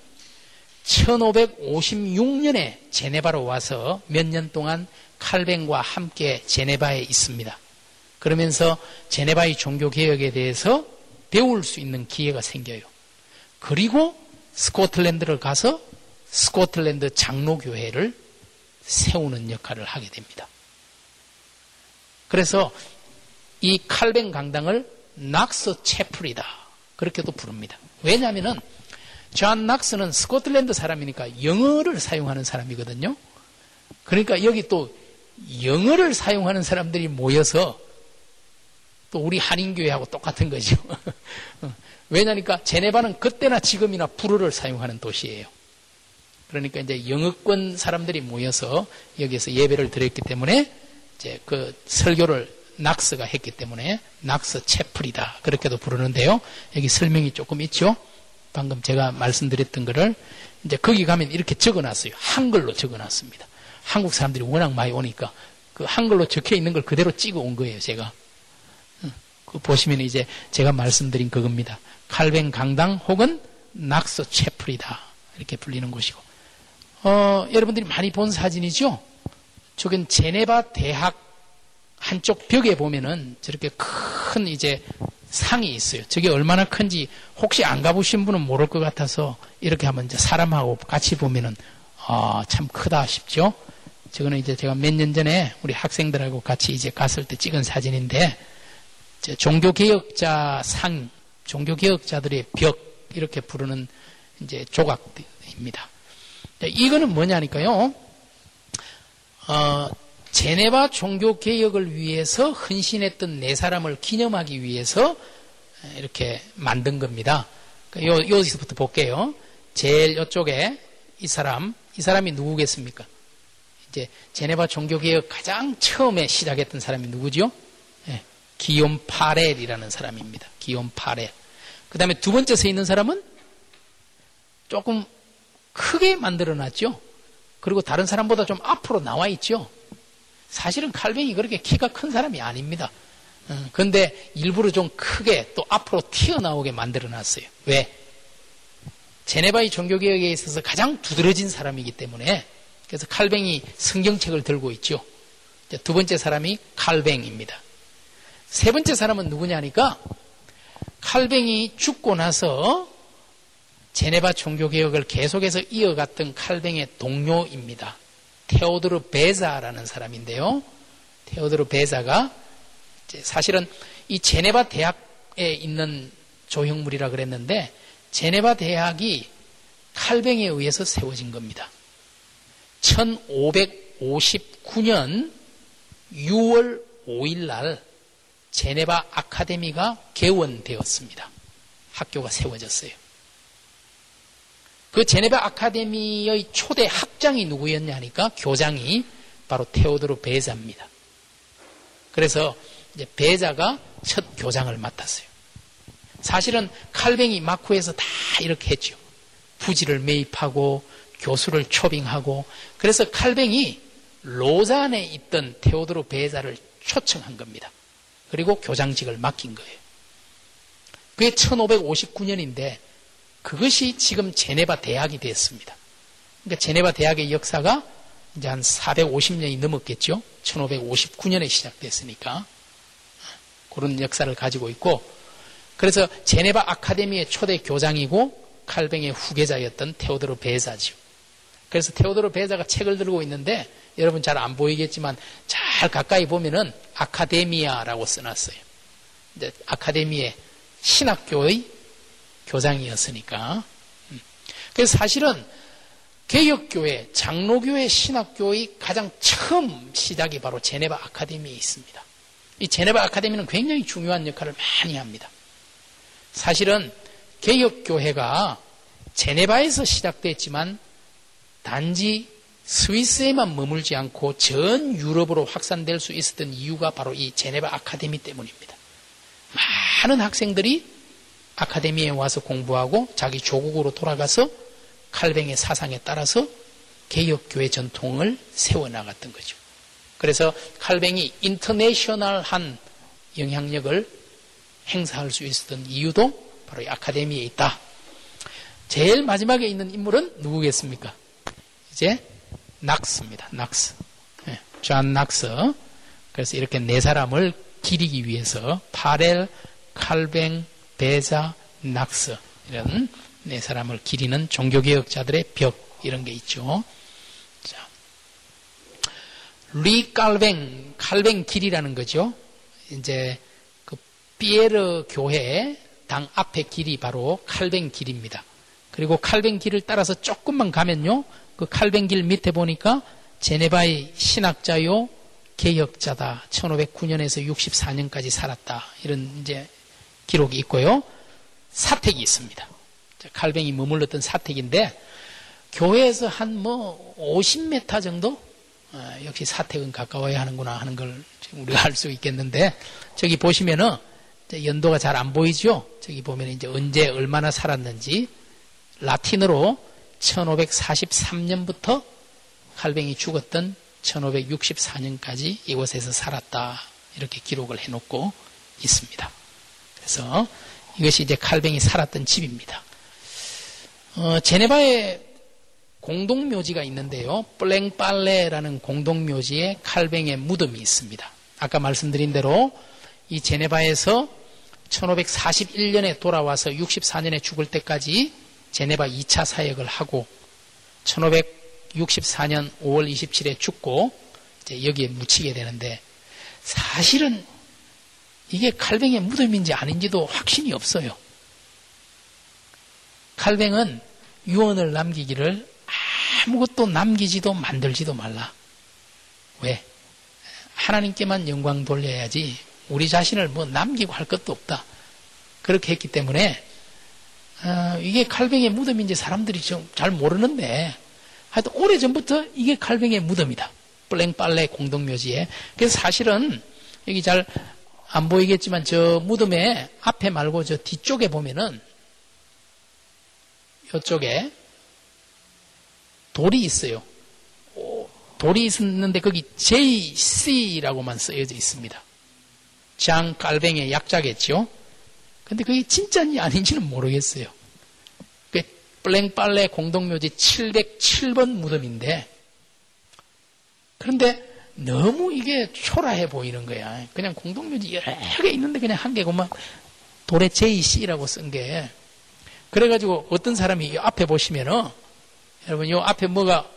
1556년에 제네바로 와서 몇 년 동안 칼뱅과 함께 제네바에 있습니다. 그러면서 제네바의 종교개혁에 대해서 배울 수 있는 기회가 생겨요. 그리고 스코틀랜드를 가서 스코틀랜드 장로교회를 세우는 역할을 하게 됩니다. 그래서 이 칼뱅 강당을 낙스 채플이다. 그렇게도 부릅니다. 왜냐하면 존 낙스는 스코틀랜드 사람이니까 영어를 사용하는 사람이거든요. 그러니까 여기 또 영어를 사용하는 사람들이 모여서 또 우리 한인교회하고 똑같은 거죠. 왜냐니까 제네바는 그때나 지금이나 불어를 사용하는 도시예요. 그러니까 이제 영어권 사람들이 모여서 여기서 예배를 드렸기 때문에 이제 그 설교를 낙스가 했기 때문에 낙스 채플이다. 그렇게도 부르는데요. 여기 설명이 조금 있죠. 방금 제가 말씀드렸던 거를 이제 거기 가면 이렇게 적어 놨어요. 한글로 적어 놨습니다. 한국 사람들이 워낙 많이 오니까 그 한글로 적혀 있는 걸 그대로 찍어 온 거예요, 제가. 그 보시면 이제 제가 말씀드린 그겁니다. 칼뱅 강당 혹은 낙서 채플이다. 이렇게 불리는 곳이고. 어, 여러분들이 많이 본 사진이죠? 저긴 제네바 대학 한쪽 벽에 보면은 저렇게 큰 이제 상이 있어요. 저게 얼마나 큰지 혹시 안 가보신 분은 모를 것 같아서 이렇게 한번 이제 사람하고 같이 보면은 아, 참 크다 싶죠? 저거는 이제 제가 몇 년 전에 우리 학생들하고 같이 이제 갔을 때 찍은 사진인데 종교개혁자 상, 종교개혁자들의 벽, 이렇게 부르는 이제 조각입니다. 이거는 뭐냐니까요, 어, 제네바 종교 개혁을 위해서 헌신했던 네 사람을 기념하기 위해서 이렇게 만든 겁니다. 요, 여기서부터 볼게요. 제일 이쪽에 이 사람, 이 사람이 누구겠습니까? 이제 제네바 종교개혁 가장 처음에 시작했던 사람이 누구죠? 기욤 파렐이라는 사람입니다. 기욤 파렐. 그 다음에 두 번째 서 있는 사람은 조금 크게 만들어 놨죠. 그리고 다른 사람보다 좀 앞으로 나와 있죠. 사실은 칼뱅이 그렇게 키가 큰 사람이 아닙니다. 그런데 어, 일부러 좀 크게 또 앞으로 튀어나오게 만들어 놨어요. 왜? 제네바의 종교개혁에 있어서 가장 두드러진 사람이기 때문에 그래서 칼뱅이 성경책을 들고 있죠. 두 번째 사람이 칼뱅입니다. 세 번째 사람은 누구냐니까 칼뱅이 죽고 나서 제네바 종교개혁을 계속해서 이어갔던 칼뱅의 동료입니다. 테오드르 베자라는 사람인데요. 테오드르 베자가 사실은 이 제네바 대학에 있는 조형물이라 그랬는데 제네바 대학이 칼뱅에 의해서 세워진 겁니다. 1559년 6월 5일 날 제네바 아카데미가 개원되었습니다. 학교가 세워졌어요. 그 제네바 아카데미의 초대 학장이 누구였냐니까 교장이 바로 테오도르 베자입니다. 그래서 이제 베자가 첫 교장을 맡았어요. 사실은 칼뱅이 마쿠에서 다 이렇게 했죠. 부지를 매입하고 교수를 초빙하고 그래서 칼뱅이 로잔에 있던 테오도르 베자를 초청한 겁니다. 그리고 교장직을 맡긴 거예요. 그게 1559년인데 그것이 지금 제네바 대학이 됐습니다. 그러니까 제네바 대학의 역사가 이제 한 450년이 넘었겠죠. 1559년에 시작됐으니까. 그런 역사를 가지고 있고, 그래서 제네바 아카데미의 초대 교장이고 칼뱅의 후계자였던 테오도르 베자죠. 그래서 테오도르 베자가 책을 들고 있는데 여러분 잘 안 보이겠지만 잘 가까이 보면은 아카데미아라고 써놨어요. 이제 아카데미의 신학교의 교장이었으니까. 음. 그래서 사실은 개혁교회, 장로교회 신학교의 가장 처음 시작이 바로 제네바 아카데미에 있습니다. 이 제네바 아카데미는 굉장히 중요한 역할을 많이 합니다. 사실은 개혁교회가 제네바에서 시작됐지만 단지 스위스에만 머물지 않고 전 유럽으로 확산될 수 있었던 이유가 바로 이 제네바 아카데미 때문입니다. 많은 학생들이 아카데미에 와서 공부하고 자기 조국으로 돌아가서 칼뱅의 사상에 따라서 개혁교회 전통을 세워나갔던 거죠. 그래서 칼뱅이 international한 영향력을 행사할 수 있었던 이유도 바로 이 아카데미에 있다. 제일 마지막에 있는 인물은 누구겠습니까? 이제 낙스입니다. 낙스. 네, 존 낙스. 그래서 이렇게 네 사람을 기리기 위해서 파렐, 칼뱅, 베자, 낙스 이런 네 사람을 기리는 종교개혁자들의 벽 이런 게 있죠. 자, 리 칼뱅, 칼뱅 길이라는 거죠. 이제 그 피에르 교회 당 앞에 길이 바로 칼뱅 길입니다. 그리고 칼뱅 길을 따라서 조금만 가면요, 그 칼뱅 길 밑에 보니까 제네바의 신학자요, 개혁자다. 1509년에서 64년까지 살았다. 이런 이제 기록이 있고요. 사택이 있습니다. 칼뱅이 머물렀던 사택인데 교회에서 한 뭐 50m 정도 어, 역시 사택은 가까워야 하는구나 하는 걸 우리가 알 수 있겠는데 저기 보시면은 연도가 잘 안 보이죠? 저기 보면 이제 언제 얼마나 살았는지 라틴어로 1543년부터 칼뱅이 죽었던 1564년까지 이곳에서 살았다 이렇게 기록을 해놓고 있습니다. 그래서 이것이 이제 칼뱅이 살았던 집입니다. 어, 제네바에 공동묘지가 있는데요. 플랭빨레라는 공동묘지에 칼뱅의 무덤이 있습니다. 아까 말씀드린 대로 이 제네바에서 1541년에 돌아와서 64년에 죽을 때까지 제네바 2차 사역을 하고 1564년 5월 27일에 죽고 이제 여기에 묻히게 되는데 사실은 이게 칼뱅의 무덤인지 아닌지도 확신이 없어요. 칼뱅은 유언을 남기기를 아무것도 남기지도 만들지도 말라. 왜? 하나님께만 영광 돌려야지 우리 자신을 뭐 남기고 할 것도 없다. 그렇게 했기 때문에 어, 이게 칼뱅의 무덤인지 사람들이 좀 잘 모르는데 하여튼 오래전부터 이게 칼뱅의 무덤이다. 블랭빨레 공동묘지에. 그래서 사실은 여기 잘 안 보이겠지만 저 무덤의 앞에 말고 저 뒤쪽에 보면은 이쪽에 돌이 있어요. 돌이 있었는데 거기 JC라고만 쓰여져 있습니다. 장 깔뱅의 약자겠죠. 근데 그게 진짜인지 아닌지는 모르겠어요. 그 블랭빨레 공동묘지 707번 무덤인데 그런데 너무 이게 초라해 보이는 거야. 그냥 공동묘지 여러 개 있는데 그냥 한 개고만 돌에 JC라고 쓴 게. 그래가지고 어떤 사람이 이 앞에 보시면은 여러분 이 앞에 뭐가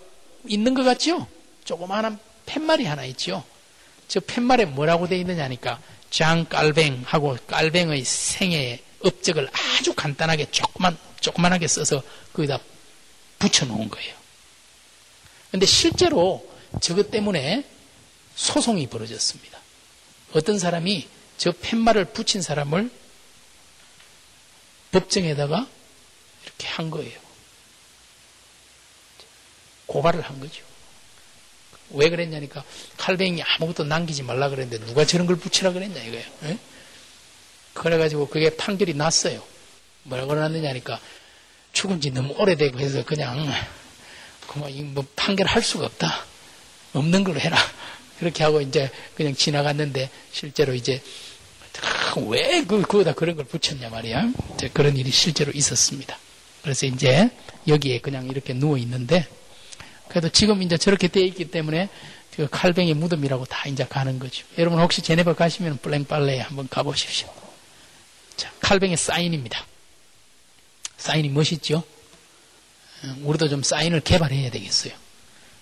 있는 것 같죠? 조그마한 팻말이 하나 있죠? 저 팻말에 뭐라고 돼 있느냐니까 장 깔뱅하고 깔뱅의 생애 업적을 아주 간단하게 조그만, 조그만하게 써서 거기다 붙여 놓은 거예요. 근데 실제로 저것 때문에 소송이 벌어졌습니다. 어떤 사람이 저 팻말을 붙인 사람을 법정에다가 이렇게 한 거예요. 고발을 한 거죠. 왜 그랬냐니까 칼뱅이 아무것도 남기지 말라 그랬는데 누가 저런 걸 붙이라 그랬냐 이거예요. 에? 그래가지고 그게 판결이 났어요. 뭐라고 그러느냐니까 죽은 지 너무 오래되고 해서 그냥 그만 뭐 판결할 수가 없다. 없는 걸로 해라. 그렇게 하고 이제 그냥 지나갔는데 실제로 이제 왜 그, 그거다 그런 걸 붙였냐 말이야. 그런 일이 실제로 있었습니다. 그래서 이제 여기에 그냥 이렇게 누워 있는데 그래도 지금 이제 저렇게 되어 있기 때문에 그 칼뱅이 무덤이라고 다 이제 가는 거죠. 여러분 혹시 제네바 가시면 블랭빨레에 한번 가보십시오. 자, 칼뱅의 사인입니다. 사인이 멋있죠? 어, 우리도 좀 사인을 개발해야 되겠어요.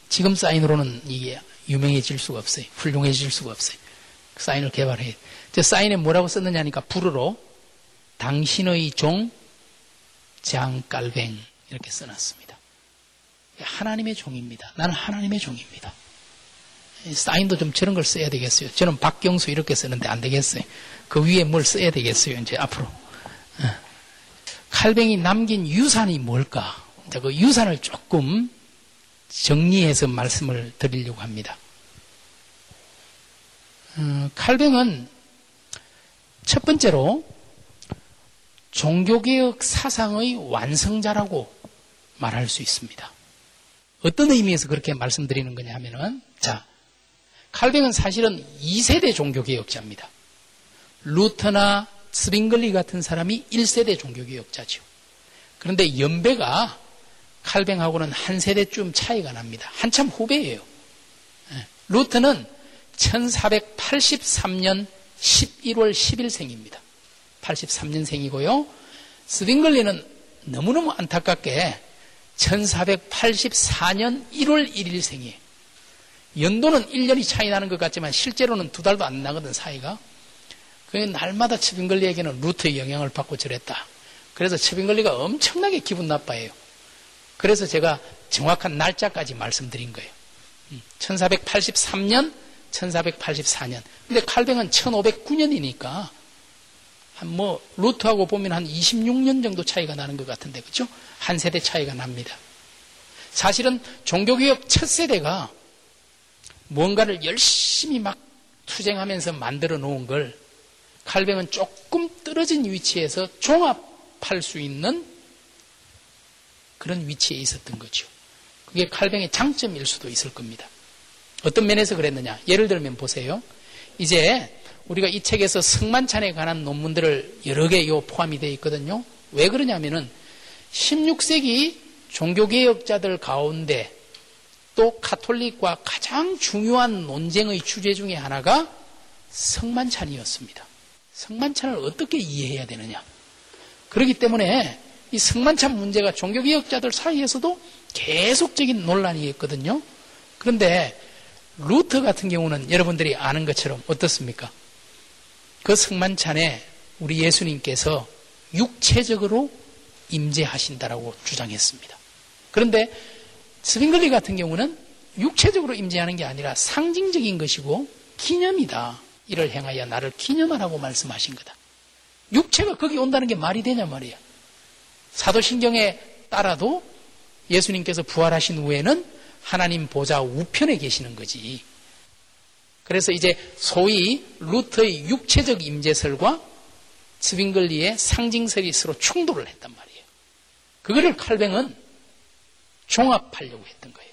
지금 사인으로는 이게 유명해질 수가 없어요. 훌륭해질 수가 없어요. 사인을 개발해. 저 사인에 뭐라고 썼느냐니까 불어로 당신의 종 장깔뱅 이렇게 써놨습니다. 하나님의 종입니다. 나는 하나님의 종입니다. 사인도 좀 저런 걸 써야 되겠어요. 저는 박경수 이렇게 쓰는데 안 되겠어요. 그 위에 뭘 써야 되겠어요. 이제 앞으로. 어. 칼뱅이 남긴 유산이 뭘까? 그 유산을 조금 정리해서 말씀을 드리려고 합니다. 어, 칼뱅은 첫 번째로 종교개혁 사상의 완성자라고 말할 수 있습니다. 어떤 의미에서 그렇게 말씀드리는 거냐 하면은, 자, 칼뱅은 사실은 2세대 종교개혁자입니다. 루터나 스빙글리 같은 사람이 1세대 종교개혁자죠. 그런데 연배가 칼뱅하고는 한 세대쯤 차이가 납니다. 한참 후배예요. 예. 루터는 1483년 11월 10일생입니다. 83년생이고요. 스빙글리는 너무너무 안타깝게 1484년 1월 1일생이에요. 연도는 1년이 차이 나는 것 같지만 실제로는 두 달도 안 나거든 사이가. 그 날마다 츠빙글리에게는 루트의 영향을 받고 저랬다. 그래서 츠빙글리가 엄청나게 기분 나빠해요. 그래서 제가 정확한 날짜까지 말씀드린 거예요. 1483년, 음, 1484년. 근데 칼뱅은 1509년이니까 뭐 루트하고 보면 한 26년 정도 차이가 나는 것 같은데 그렇죠? 한 세대 차이가 납니다. 사실은 종교개혁 첫 세대가 뭔가를 열심히 막 투쟁하면서 만들어 놓은 걸 칼뱅은 조금 떨어진 위치에서 종합할 수 있는 그런 위치에 있었던 거죠. 그게 칼뱅의 장점일 수도 있을 겁니다. 어떤 면에서 그랬느냐? 예를 들면 보세요. 이제 우리가 이 책에서 성만찬에 관한 논문들을 여러 개 포함이 되어 있거든요. 왜 그러냐면은 16세기 종교개혁자들 가운데 또 카톨릭과 가장 중요한 논쟁의 주제 중에 하나가 성만찬이었습니다. 성만찬을 어떻게 이해해야 되느냐. 그렇기 때문에 이 성만찬 문제가 종교개혁자들 사이에서도 계속적인 논란이 있거든요. 그런데 루터 같은 경우는 여러분들이 아는 것처럼 어떻습니까? 그 성만찬에 우리 예수님께서 육체적으로 임재하신다라고 주장했습니다. 그런데 스빙글리 같은 경우는 육체적으로 임재하는 게 아니라 상징적인 것이고 기념이다. 이를 행하여 나를 기념하라고 말씀하신 거다. 육체가 거기 온다는 게 말이 되냐 말이야. 사도신경에 따라도 예수님께서 부활하신 후에는 하나님 보좌 우편에 계시는 거지. 그래서 이제 소위 루터의 육체적 임재설과 스빙글리의 상징설이 서로 충돌을 했단 말이에요. 그거를 칼뱅은 종합하려고 했던 거예요.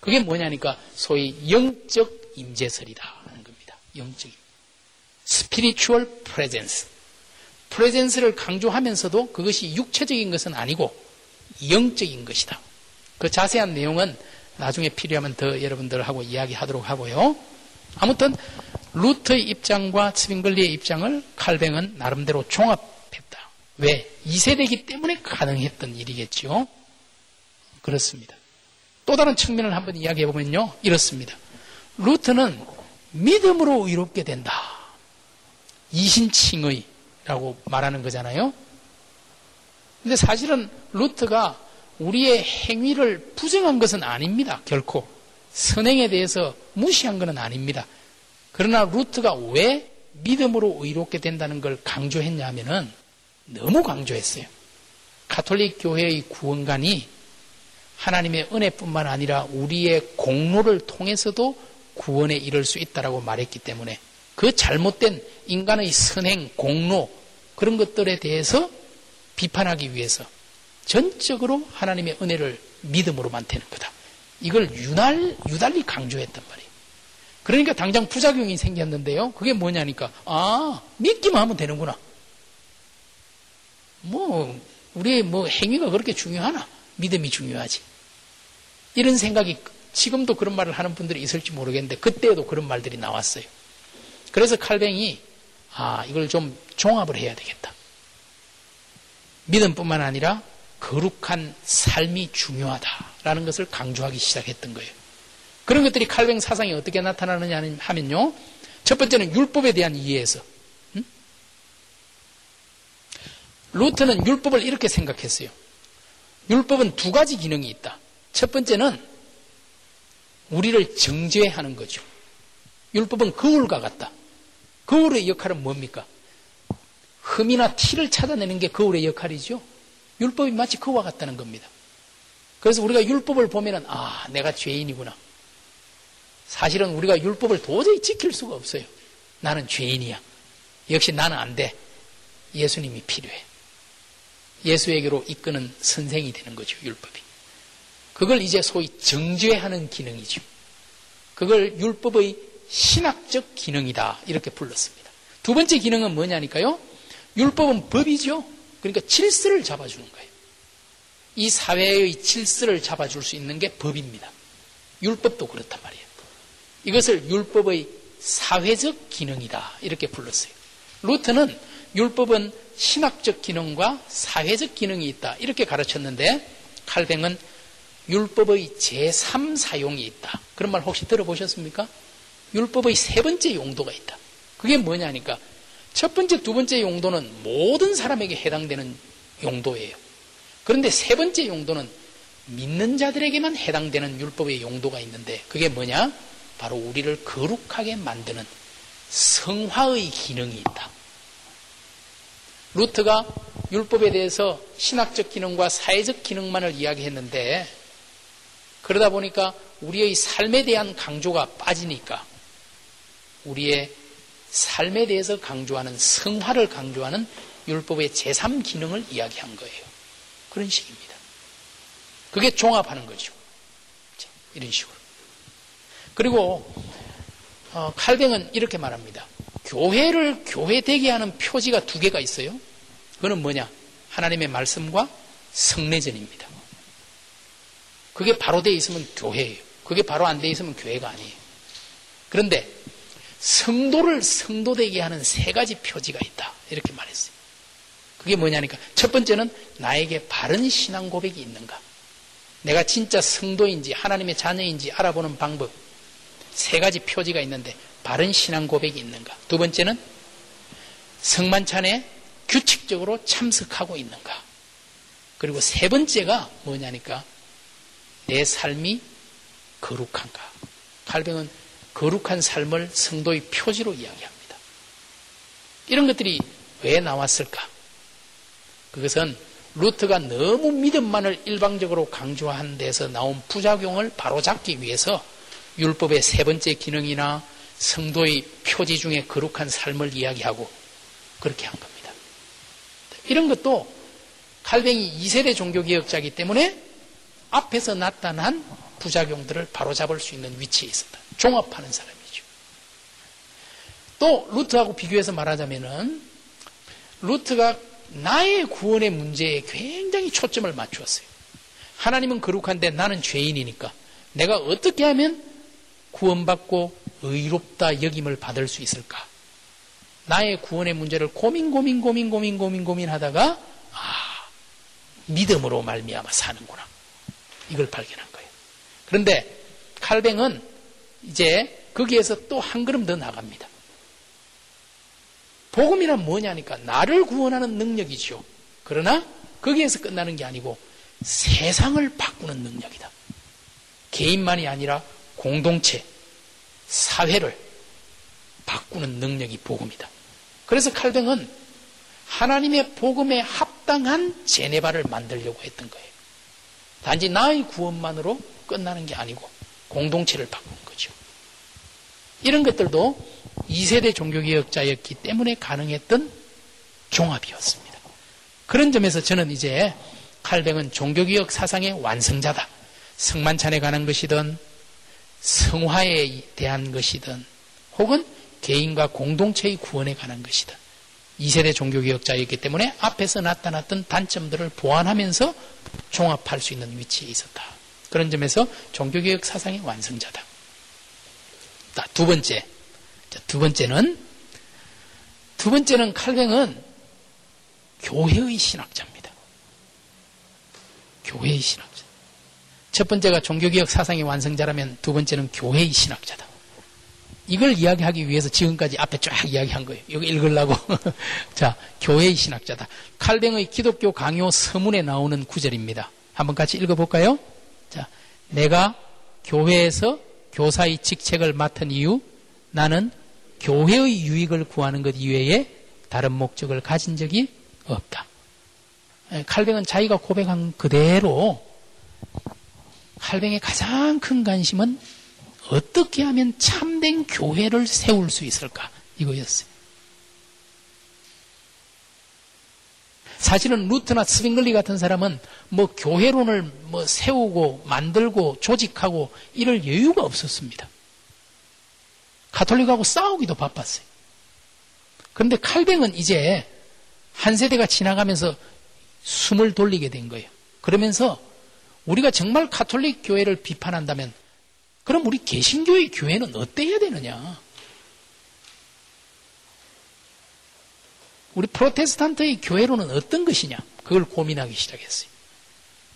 그게 뭐냐니까 소위 영적 임재설이다 하는 겁니다. 영적 spiritual presence. Presence를 강조하면서도 그것이 육체적인 것은 아니고 영적인 것이다. 그 자세한 내용은 나중에 필요하면 더 여러분들하고 이야기하도록 하고요. 아무튼 루터의 입장과 스빙글리의 입장을 칼뱅은 나름대로 종합했다. 왜? 2세대이기 때문에 가능했던 일이겠죠. 그렇습니다. 또 다른 측면을 한번 이야기해 보면요. 이렇습니다. 루터는 믿음으로 의롭게 된다. 이신칭의 라고 말하는 거잖아요. 근데 사실은 루터가 우리의 행위를 부정한 것은 아닙니다. 결코. 선행에 대해서 무시한 것은 아닙니다. 그러나 루트가 왜 믿음으로 의롭게 된다는 걸 강조했냐 하면은 너무 강조했어요. 가톨릭 교회의 구원관이 하나님의 은혜뿐만 아니라 우리의 공로를 통해서도 구원에 이를 수 있다라고 말했기 때문에 그 잘못된 인간의 선행, 공로 그런 것들에 대해서 비판하기 위해서 전적으로 하나님의 은혜를 믿음으로만 되는 거다. 이걸 유날, 유달리 강조했단 말이에요. 그러니까 당장 부작용이 생겼는데요. 그게 뭐냐니까, 아, 믿기만 하면 되는구나. 뭐, 우리의 뭐 행위가 그렇게 중요하나? 믿음이 중요하지. 이런 생각이 지금도 그런 말을 하는 분들이 있을지 모르겠는데, 그때도 그런 말들이 나왔어요. 그래서 칼뱅이, 아, 이걸 좀 종합을 해야 되겠다. 믿음뿐만 아니라 거룩한 삶이 중요하다라는 것을 강조하기 시작했던 거예요. 그런 것들이 칼뱅 사상이 어떻게 나타나느냐 하면요. 첫 번째는 율법에 대한 이해에서. 음? 루트는 율법을 이렇게 생각했어요. 율법은 두 가지 기능이 있다. 첫 번째는 우리를 정죄하는 거죠. 율법은 거울과 같다. 거울의 역할은 뭡니까? 흠이나 티를 찾아내는 게 거울의 역할이죠. 율법이 마치 그와 같다는 겁니다. 그래서 우리가 율법을 보면은 아, 내가 죄인이구나. 사실은 우리가 율법을 도저히 지킬 수가 없어요. 나는 죄인이야. 역시 나는 안 돼. 예수님이 필요해. 예수에게로 이끄는 선생이 되는 거죠, 율법이. 그걸 이제 소위 정죄하는 기능이죠. 그걸 율법의 신학적 기능이다. 이렇게 불렀습니다. 두 번째 기능은 뭐냐니까요? 율법은 법이죠. 그러니까 질서를 잡아주는 거예요. 이 사회의 질서를 잡아줄 수 있는 게 법입니다. 율법도 그렇단 말이에요. 이것을 율법의 사회적 기능이다. 이렇게 불렀어요. 루트는 율법은 신학적 기능과 사회적 기능이 있다. 이렇게 가르쳤는데 칼뱅은 율법의 제3 사용이 있다. 그런 말 혹시 들어보셨습니까? 율법의 세 번째 용도가 있다. 그게 뭐냐니까 첫 번째, 두 번째 용도는 모든 사람에게 해당되는 용도예요. 그런데 세 번째 용도는 믿는 자들에게만 해당되는 율법의 용도가 있는데 그게 뭐냐? 바로 우리를 거룩하게 만드는 성화의 기능이 있다. 루트가 율법에 대해서 신학적 기능과 사회적 기능만을 이야기했는데 그러다 보니까 우리의 삶에 대한 강조가 빠지니까 우리의 삶에 대해서 강조하는 성화를 강조하는 율법의 제3 기능을 이야기한 거예요. 그런 식입니다. 그게 종합하는 거죠. 이런 식으로. 그리고 어, 칼뱅은 이렇게 말합니다. 교회를 교회되게 하는 표지가 두 개가 있어요. 그거는 뭐냐? 하나님의 말씀과 성례전입니다. 그게 바로 돼 있으면 교회예요. 그게 바로 안 돼 있으면 교회가 아니에요. 그런데 성도를 성도되게 하는 세 가지 표지가 있다. 이렇게 말했어요. 그게 뭐냐니까. 첫 번째는 나에게 바른 신앙 고백이 있는가. 내가 진짜 성도인지 하나님의 자녀인지 알아보는 방법. 세 가지 표지가 있는데 바른 신앙 고백이 있는가. 두 번째는 성만찬에 규칙적으로 참석하고 있는가. 그리고 세 번째가 뭐냐니까 내 삶이 거룩한가. 칼뱅은 거룩한 삶을 성도의 표지로 이야기합니다. 이런 것들이 왜 나왔을까? 그것은 루트가 너무 믿음만을 일방적으로 강조한 데서 나온 부작용을 바로잡기 위해서 율법의 세 번째 기능이나 성도의 표지 중에 거룩한 삶을 이야기하고 그렇게 한 겁니다. 이런 것도 칼뱅이 2세대 종교개혁자이기 때문에 앞에서 나타난 부작용들을 바로잡을 수 있는 위치에 있었다. 종합하는 사람이죠. 또 루트하고 비교해서 말하자면은 루트가 나의 구원의 문제에 굉장히 초점을 맞추었어요. 하나님은 거룩한데 나는 죄인이니까 내가 어떻게 하면 구원받고 의롭다 여김을 받을 수 있을까? 나의 구원의 문제를 고민 고민 고민 고민 고민 고민하다가 아 믿음으로 말미암아 사는구나 이걸 발견한 거예요. 그런데 칼뱅은 이제 거기에서 또 한 걸음 더 나갑니다. 복음이란 뭐냐니까 나를 구원하는 능력이죠. 그러나 거기에서 끝나는 게 아니고 세상을 바꾸는 능력이다. 개인만이 아니라 공동체, 사회를 바꾸는 능력이 복음이다. 그래서 칼뱅은 하나님의 복음에 합당한 제네바를 만들려고 했던 거예요. 단지 나의 구원만으로 끝나는 게 아니고 공동체를 바꾸는 거죠. 이런 것들도 2세대 종교개혁자였기 때문에 가능했던 종합이었습니다. 그런 점에서 저는 이제 칼뱅은 종교개혁 사상의 완성자다. 성만찬에 관한 것이든 성화에 대한 것이든 혹은 개인과 공동체의 구원에 관한 것이든 2세대 종교개혁자였기 때문에 앞에서 나타났던 단점들을 보완하면서 종합할 수 있는 위치에 있었다. 그런 점에서 종교개혁 사상의 완성자다. 두 번째. 두 번째는, 두 번째는 칼뱅은 교회의 신학자입니다. 교회의 신학자. 첫 번째가 종교개혁 사상의 완성자라면 두 번째는 교회의 신학자다. 이걸 이야기하기 위해서 지금까지 앞에 쫙 이야기한 거예요. 여기 읽으려고. 자, 교회의 신학자다. 칼뱅의 기독교 강요 서문에 나오는 구절입니다. 한번 같이 읽어볼까요? 자, 내가 교회에서 교사의 직책을 맡은 이유, 나는 교회의 유익을 구하는 것 이외에 다른 목적을 가진 적이 없다. 예, 칼뱅은 자기가 고백한 그대로 칼뱅의 가장 큰 관심은 어떻게 하면 참된 교회를 세울 수 있을까? 이거였어요. 사실은 루터나 스빙글리 같은 사람은 뭐 교회론을 뭐 세우고 만들고 조직하고 이럴 여유가 없었습니다. 가톨릭하고 싸우기도 바빴어요. 그런데 칼뱅은 이제 한 세대가 지나가면서 숨을 돌리게 된 거예요. 그러면서 우리가 정말 가톨릭 교회를 비판한다면 그럼 우리 개신교의 교회는 어때야 되느냐? 우리 프로테스탄트의 교회로는 어떤 것이냐? 그걸 고민하기 시작했어요.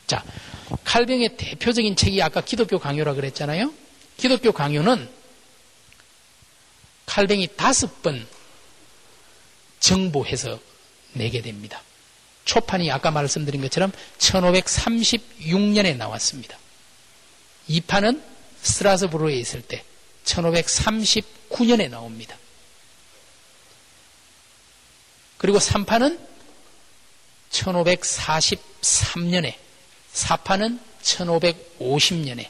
자, 칼뱅의 대표적인 책이 아까 기독교 강요라 그랬잖아요. 기독교 강요는 칼뱅이 다섯 번 정보해서 내게 됩니다. 초판이 아까 말씀드린 것처럼 1536년에 나왔습니다. 2판은 스트라스부르에 있을 때 1539년에 나옵니다. 그리고 3판은 1543년에, 4판은 1550년에,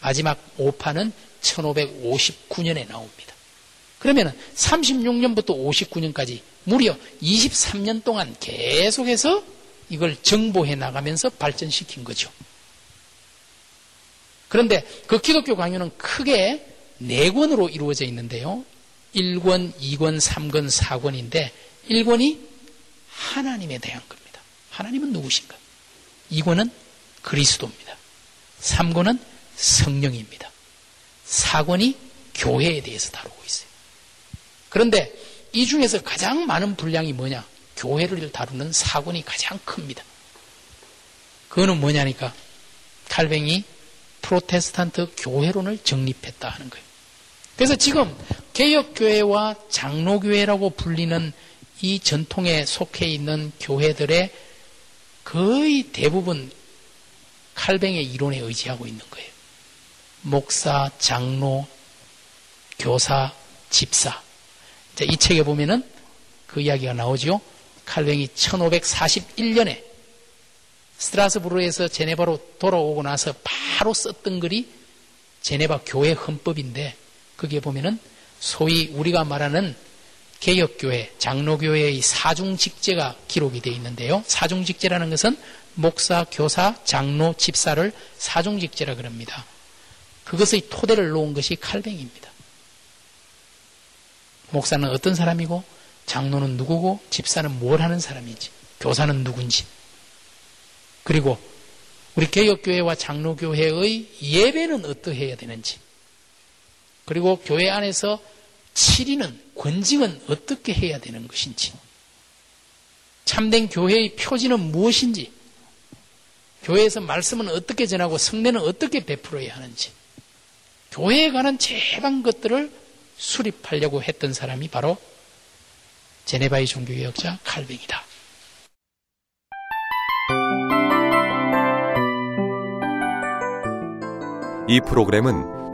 마지막 5판은 1559년에 나옵니다. 그러면 36년부터 59년까지 무려 23년 동안 계속해서 이걸 정보해 나가면서 발전시킨 거죠. 그런데 그 기독교 강요는 크게 네 권으로 이루어져 있는데요. 1권, 2권, 3권, 4권인데 1권이 하나님에 대한 겁니다. 하나님은 누구신가? 2권은 그리스도입니다. 3권은 성령입니다. 4권이 교회에 대해서 다루고 있어요. 그런데 이 중에서 가장 많은 분량이 뭐냐? 교회를 다루는 4권이 가장 큽니다. 그거는 뭐냐니까 칼뱅이 프로테스탄트 교회론을 정립했다 하는 거예요. 그래서 지금 개혁교회와 장로교회라고 불리는 이 전통에 속해 있는 교회들의 거의 대부분 칼뱅의 이론에 의지하고 있는 거예요. 목사, 장로, 교사, 집사. 이 책에 보면은 그 이야기가 나오죠. 칼뱅이 1541년에 스트라스부르에서 제네바로 돌아오고 나서 바로 썼던 글이 제네바 교회 헌법인데 거기에 보면은 소위 우리가 말하는 개혁교회, 장로교회의 사중직제가 기록이 되어 있는데요. 사중직제라는 것은 목사, 교사, 장로, 집사를 사중직제라 그럽니다. 그것의 토대를 놓은 것이 칼뱅입니다. 목사는 어떤 사람이고, 장로는 누구고, 집사는 뭘 하는 사람인지, 교사는 누군지, 그리고 우리 개혁교회와 장로교회의 예배는 어떠해야 되는지, 그리고 교회 안에서 치리는, 권징은 어떻게 해야 되는 것인지, 참된 교회의 표지는 무엇인지, 교회에서 말씀은 어떻게 전하고 성례는 어떻게 베풀어야 하는지, 교회에 관한 제반 것들을 수립하려고 했던 사람이 바로 제네바의 종교개혁자 칼뱅이다. 이 프로그램은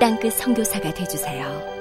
땅끝 성교사가 되주세요